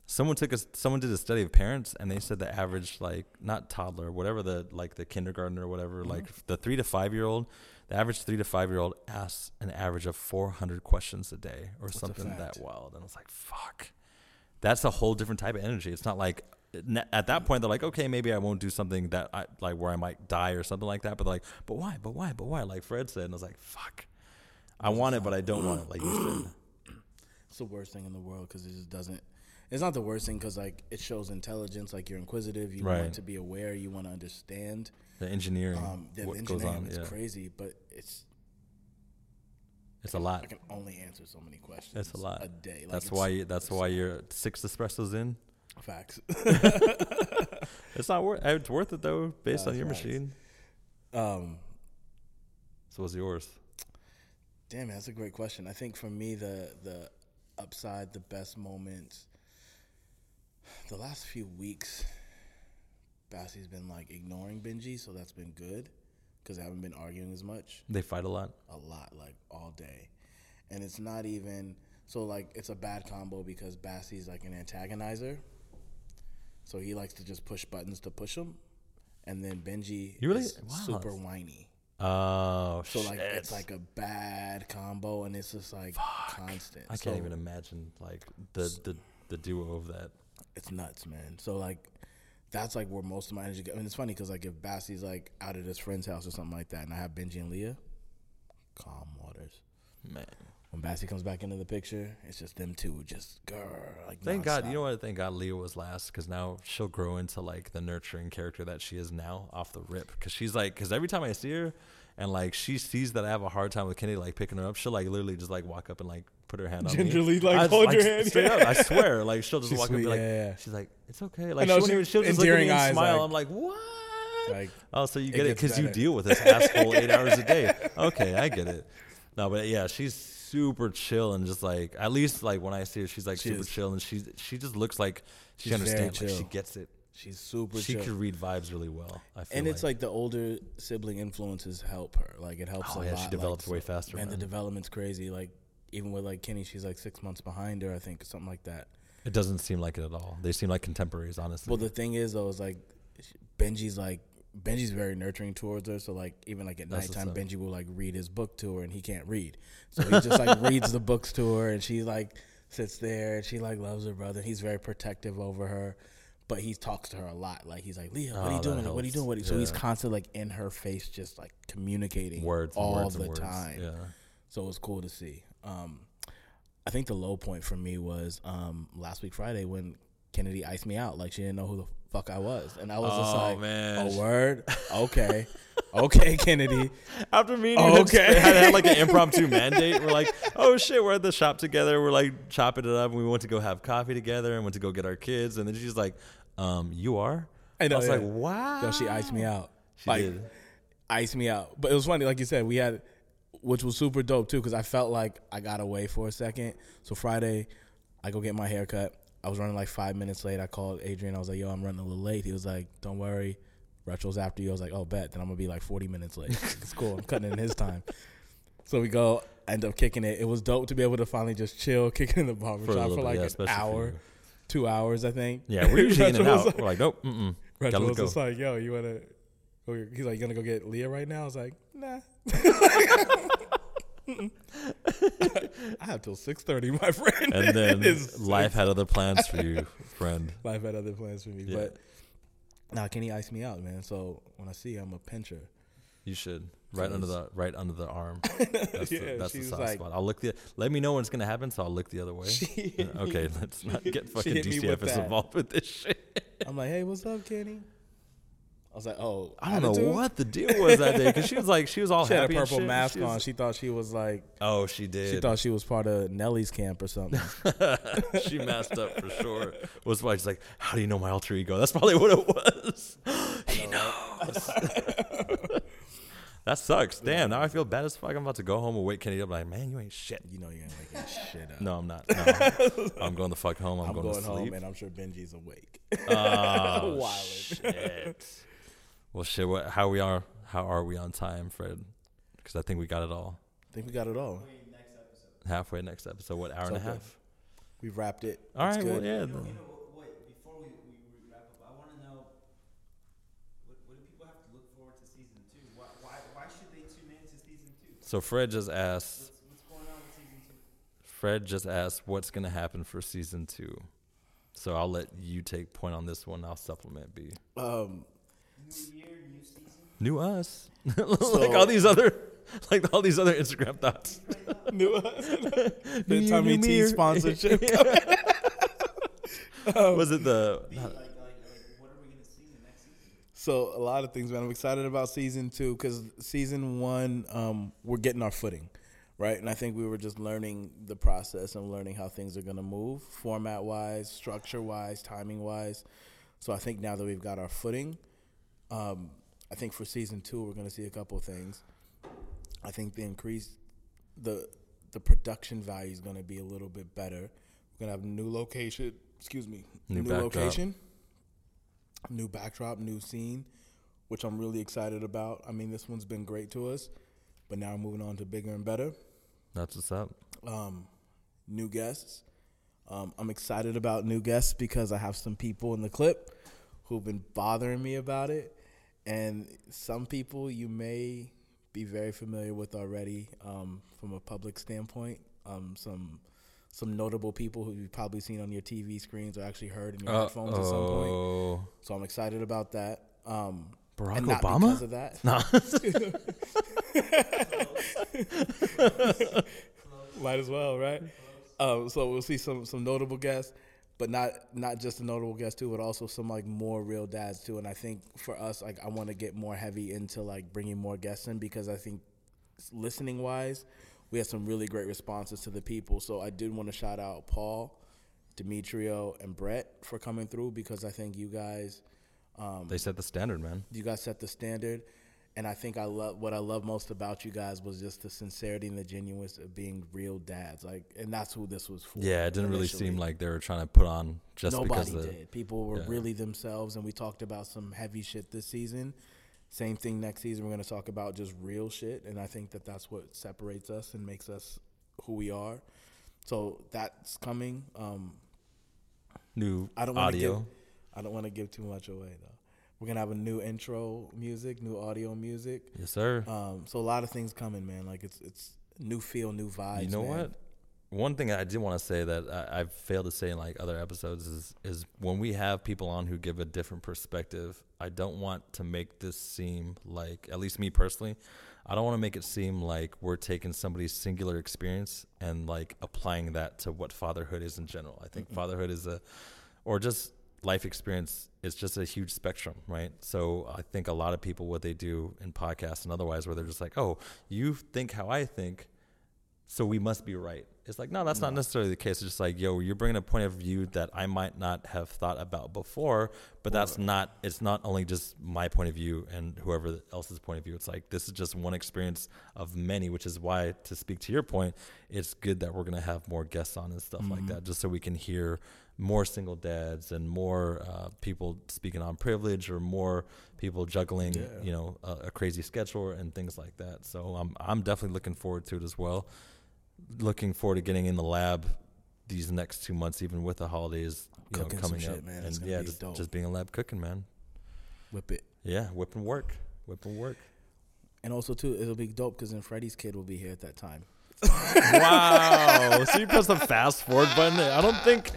someone took a, someone did a study of parents, and they said the average like not toddler, whatever the like the kindergartner or whatever, Mm-hmm. like the three to five year old, the average three to five year old asks an average of four hundred questions a day or something that wild. And I was like, fuck. That's a whole different type of energy. It's not like at that point they're like, okay, maybe I won't do something that I like where I might die or something like that. But like, but why? But why? But why? Like Fred said, and I was like, fuck. I want it, but I don't want it. Like you said. It's the worst thing in the world because it just doesn't. It's not the worst thing because like it shows intelligence. Like you're inquisitive. You Right. want to be aware. You want to understand. The engineering, Um, the what goes engineering on, is yeah, crazy, but it's it's a lot. I can only answer so many questions. It's a lot. a day. Like, That's why. You, that's why you're six espressos in. facts. It's not worth. It's worth it though, based No, on your facts. machine. um, So what's yours? damn, that's a great question. I think for me, the the upside, the best moments, the last few weeks, Bassie's been like ignoring Benji, so that's been good because I haven't been arguing as much. They fight a lot. a lot, like all day. And it's not even so like it's a bad combo because Bassie's like an antagonizer. So he likes to just push buttons to push them. And then Benji You really- is wow, super whiny. Oh So shit! like it's like a bad combo and it's just like constant. I can't even imagine like the the the duo of that. It's nuts, man. So like that's like where most of my energy goes. And it's funny because like if Bassie's like out at his friend's house or something like that and I have Benji and Leah, calm waters. Man, When Bassie comes back into the picture, it's just them two, just girl. Like thank God. You know what? Thank God Leah was last because now she'll grow into like the nurturing character that she is now off the rip. Because she's like, because every time I see her and like she sees that I have a hard time with Kenny like picking her up, she'll like literally just like walk up and like put her hand on Gingerly, me. like, I- hold your hand, Straight up, I swear. Like she'll just She's walk up and be sweet, like, yeah, she's like, it's okay. Like know, she won't she- even, she'll just look at me and smile. like- I'm like, what? Like, Oh, so you get it because you deal with this asshole eight hours a day. Okay, I get it. No, but yeah, she's super chill and just like at least like when I see her, she's like She super is. chill and she's she just looks like she very understands. Like she gets it. She's super She chill. could read vibes really well. I feel and it's like the older sibling influences help her. Like it helps Oh, a yeah, lot. she develops like, way faster, And the development's crazy. Like even with like Kenny, she's like six months behind her. I think something like that. it doesn't seem like it at all. They seem like contemporaries, honestly. Well, the thing is though, is like Benji's like Benji's very nurturing towards her. So like even like at That's nighttime. Benji will like read his book to her, and he can't read, so he just like reads the books to her, and she like sits there, and she like loves her brother. He's very protective over her. But he talks to her a lot. Like he's like, Leah, what are Oh, you doing? What are you doing? What are you? So he's constantly like in her face, just like communicating words, all words, the time. Yeah. So it was cool to see. Um, I think the low point for me was um, last week Friday when Kennedy iced me out. Like she didn't know who the fuck I was, and I was just Oh, like, man. "A word, okay, okay, Kennedy." After me, okay, okay. had, had like an impromptu mandate. We're like, oh shit, we're at the shop together. We're like chopping it up. And we went to go have coffee together and went to go get our kids. And then she's like, um, you are? I know, was yeah. like, wow. Yo, she iced me out. She like, did. iced me out. But it was funny, like you said, we had, which was super dope too, because I felt like I got away for a second. So Friday, I go get my hair cut. I was running like five minutes late. I called Adrian. I was like, "Yo, I'm running a little late." He was like, "Don't worry, Retro's after you." I was like, "Oh, bet." Then I'm gonna be like 40 minutes late. it's cool. I'm cutting in his time. So we go, end up kicking it. It was dope to be able to finally just chill, kicking in the barber For for bit, like yeah, an hour, two hours, I think. Yeah, we're usually in and out. like- we're like, nope, mm-mm. Retro was go. just like, yo, you wanna? He's like, you gonna go get Leah right now? I was like, nah. I have till six thirty, my friend. And then It is life had other plans for you, friend. life had other plans for me. Yeah. But now Kenny iced me out, man. So when I see her, I'm a pinch her. You should right under the right under the arm. That's Yeah, the, that's the soft like- spot. I'll look the. Let me know when it's gonna happen, so I'll look the other way. Okay, let's not get fucking hit me with DCFS involved with this shit. I'm like, hey, what's up, Kenny? I was like, oh, I don't know what the deal was that day because she was like she was all She had a happy. and purple mask She was- on. She thought she was like, oh, she did. she thought she was part of Nelly's camp or something. she masked up for sure. Was why she's like, how do you know my alter ego? That's probably what it was. he knows. that sucks. Damn. Now I feel bad as fuck. I'm about to go home and wake Kenny up. Like, man, you ain't shit. you know, you ain't making shit up. No, I'm not. No. I'm going the fuck home. I'm, I'm going, going, to home, sleep. and I'm sure Benji's awake. Oh, Wildin'. shit. Well, shit. What? How we are? How are we on time, Fred? Because I think we got it all. I think we got it all. Wait, next episode. Halfway next episode. What hour and a Okay. half? We've wrapped it. All It's right. Well, good. yeah. You know, then- you know, wait, before we, we, we wrap up, I want to know what, what do people have to look forward to season two? Why, why, why should they tune in to season two? So Fred just asked. What's, what's going on with season two? Fred just asked what's going to happen for season two. So I'll let you take point on this one. I'll supplement B. Um, New year, new season. New us, like all these other, like all these other Instagram thoughts. new New the year, Tummy new Tea me. sponsorship. Was it the? B, like, like, like, what are we going to see in the next season? So a lot of things, man. I'm excited about season two because season one, um, we're getting our footing, right? And I think we were just learning the process and learning how things are going to move, format wise, structure wise, timing wise. So I think now that we've got our footing, um, I think for season two, we're going to see a couple of things. I think the increase, the the production value is going to be a little bit better. We're going to have new location. Excuse me, New backdrop. location new backdrop, new scene, which I'm really excited about. I mean, this one's been great to us, but now we're moving on to bigger and better. That's what's up. Um, new guests. Um, I'm excited about new guests because I have some people in the clip who've been bothering me about it, and some people you may be very familiar with already um, from a public standpoint. Um, some some notable people who you've probably seen on your TV screens or actually heard in your headphones at some point. Oh, So I'm excited about that. Um, Barack and not Obama? because of that. No. Might as well, right? Um, so we'll see some some notable guests, but not not just a notable guest too, but also some like more real dads too. And I think for us, like I want to get more heavy into like bringing more guests in because I think listening wise, we had some really great responses to the people. So I did want to shout out Paul, Demetrio, and Brett for coming through because I think you guys. Um, they set the standard, man. you guys set the standard and i think i love what i love most about you guys was just the sincerity and the genuineness of being real dads like and that's who this was for Yeah, it didn't really seem like they were trying to put on just because nobody the, did people were yeah. really themselves and we talked about some heavy shit this season same thing next season we're going to talk about just real shit and i think that that's what separates us and makes us who we are so that's coming um new I don't audio. give. I don't want to give too much away though. We're gonna have a new intro music, new audio music. yes, sir. Um, so a lot of things coming, man. Like it's it's new feel, new vibes. you know man. what? One thing I did want to say that I, I've failed to say in like other episodes is is when we have people on who give a different perspective. I don't want to make this seem like, at least me personally, I don't want to make it seem like we're taking somebody's singular experience and like applying that to what fatherhood is in general. I think fatherhood is a, or just life experience is just a huge spectrum, right? So I think a lot of people, what they do in podcasts and otherwise, where they're just like, oh, you think how I think, so we must be right. It's like, no, that's not necessarily the case. It's just like, yo, you're bringing a point of view that I might not have thought about before, but that's not, it's not only just my point of view and whoever else's point of view. It's like, this is just one experience of many, which is why, to speak to your point, it's good that we're going to have more guests on and stuff like mm-hmm. that, just so we can hear more single dads and more uh, people speaking on privilege or more people juggling, Yeah. you know, a, a crazy schedule and things like that. So I'm, I'm definitely looking forward to it as well looking forward to getting in the lab these next two months, even with the holidays, you Cooking know, coming shit, up, man. And yeah, be just, dope. just being a lab cooking, man. Whip it. Yeah, whip and work, whip and work. And also too, it'll be dope because then Freddie's kid will be here at that time. wow! so you press the fast forward button. I don't think.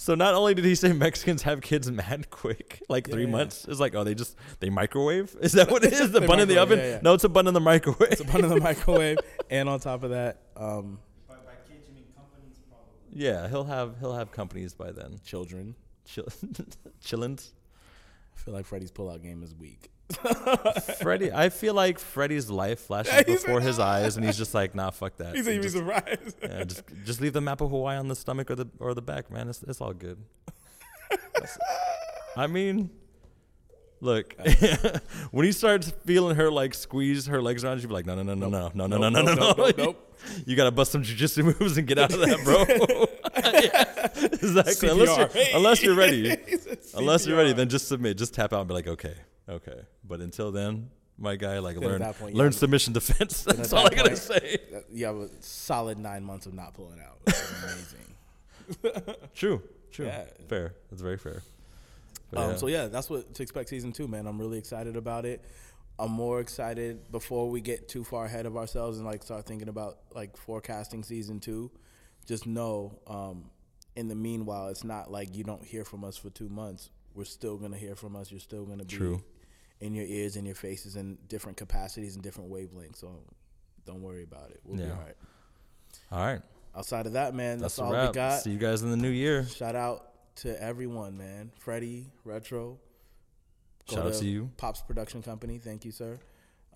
So not only did he say Mexicans have kids mad quick, like three Yeah. months, it's like, oh, they just they microwave. Is that what it is? The bun in the oven? yeah, yeah. No, it's a bun in the microwave. It's a bun in the microwave, and on top of that, um, By, by kids, you mean companies, probably. yeah, he'll have he'll have companies by then. children. Chill, chillins. I feel like Freddie's pullout game is weak. Freddie, I feel like Freddie's life flashes Yeah, before like, his eyes, and he's just like, nah, fuck that. He's even just, surprised. yeah, just just leave the map of Hawaii on the stomach or the or the back, man. It's it's all good. I mean, look, when he starts feeling her like squeeze her legs around, you be like, no, no, no, no, no, no, no, no, no, no, no, nope, nope. You gotta bust some jujitsu moves and get out of that, bro. yeah, exactly. Unless CPR. you're, unless you're ready. Unless you're ready, then just submit. Just tap out and be like, okay, okay. But until then, my guy, like learn point, learn yeah. submission defense. That's at all I gotta point- say. You have a solid nine months of not pulling out. Amazing. True, true, Yeah. fair. That's very fair. Um, yeah. So yeah, that's what to expect season two, man. I'm really excited about it. I'm more excited before we get too far ahead of ourselves and like start thinking about like forecasting season two. Just know, um, in the meanwhile, it's not like you don't hear from us for two months. We're still gonna hear from us. You're still gonna be True. In your ears and your faces in different capacities and different wavelengths. So don't worry about it. We'll be all right. all right, Outside of that, man, that's, that's, all wrap. we got. See you guys in the new year. Shout out to everyone, man. Freddie, Retro. Shout out to you. Pops Production Company. Thank you, sir.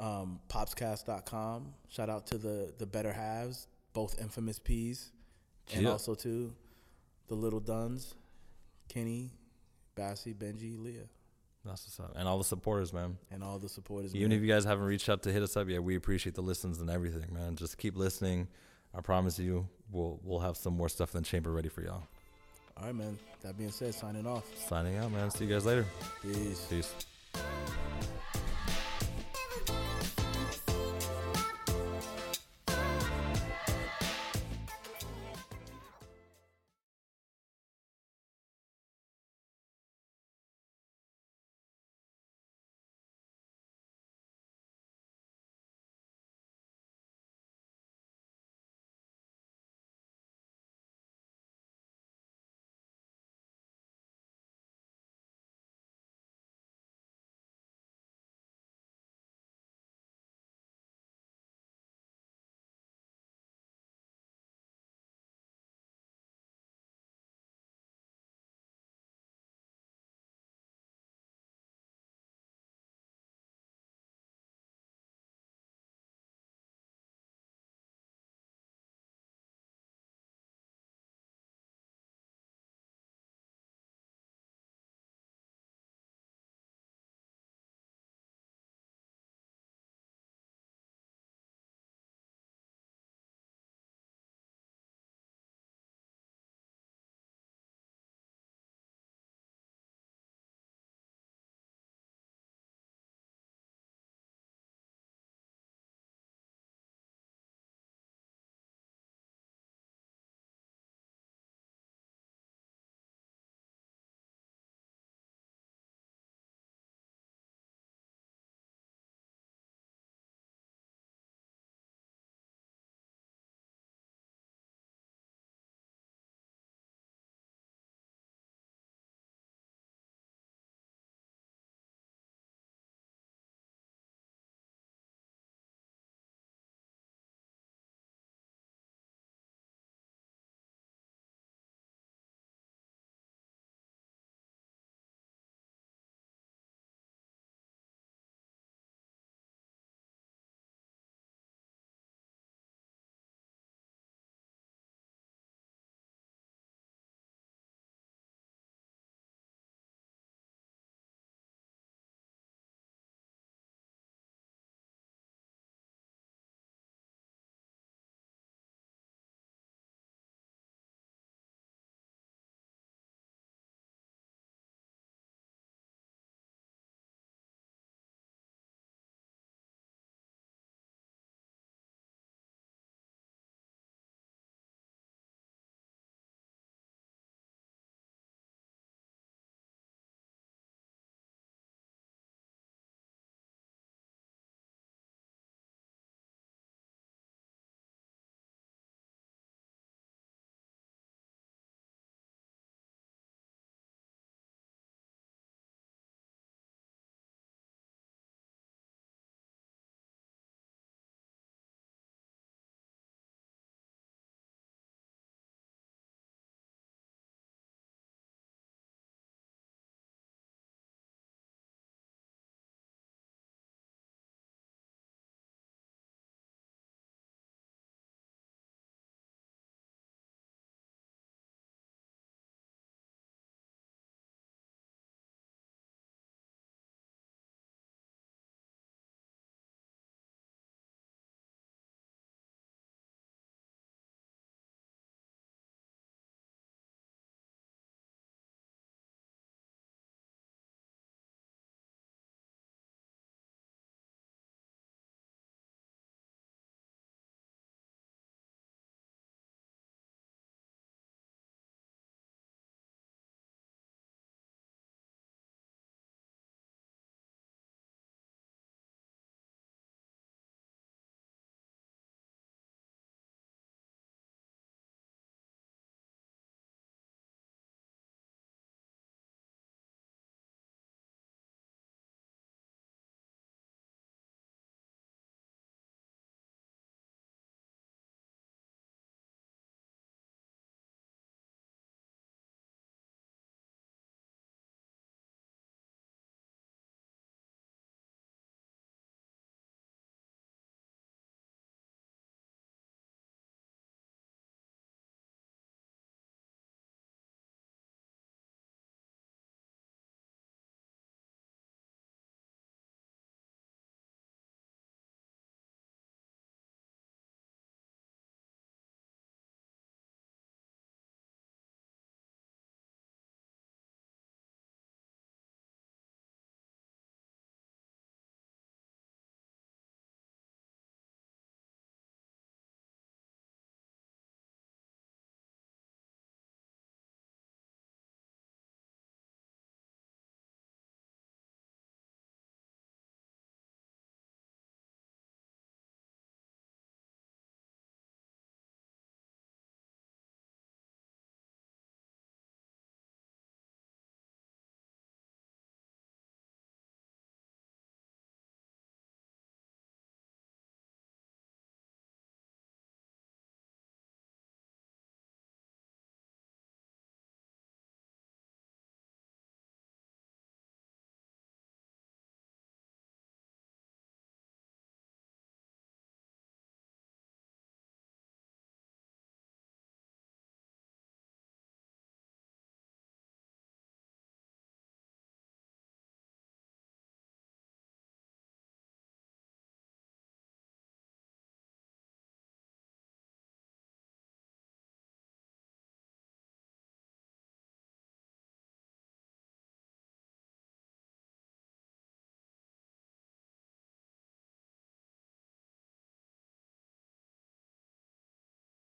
Um, popscast.com. Shout out to the the better halves, both infamous P's, and Yeah. also to the little Duns, Kenny, Bassie, Benji, Leah, That's what's up. And all the supporters, man. and all the supporters. Even man. if you guys haven't reached out to hit us up yet, we appreciate the listens and everything, man. Just keep listening. I promise you, we'll we'll have some more stuff in the chamber ready for y'all. all right, man. That being said, signing off. Signing out, man. See you guys later. Peace. Peace.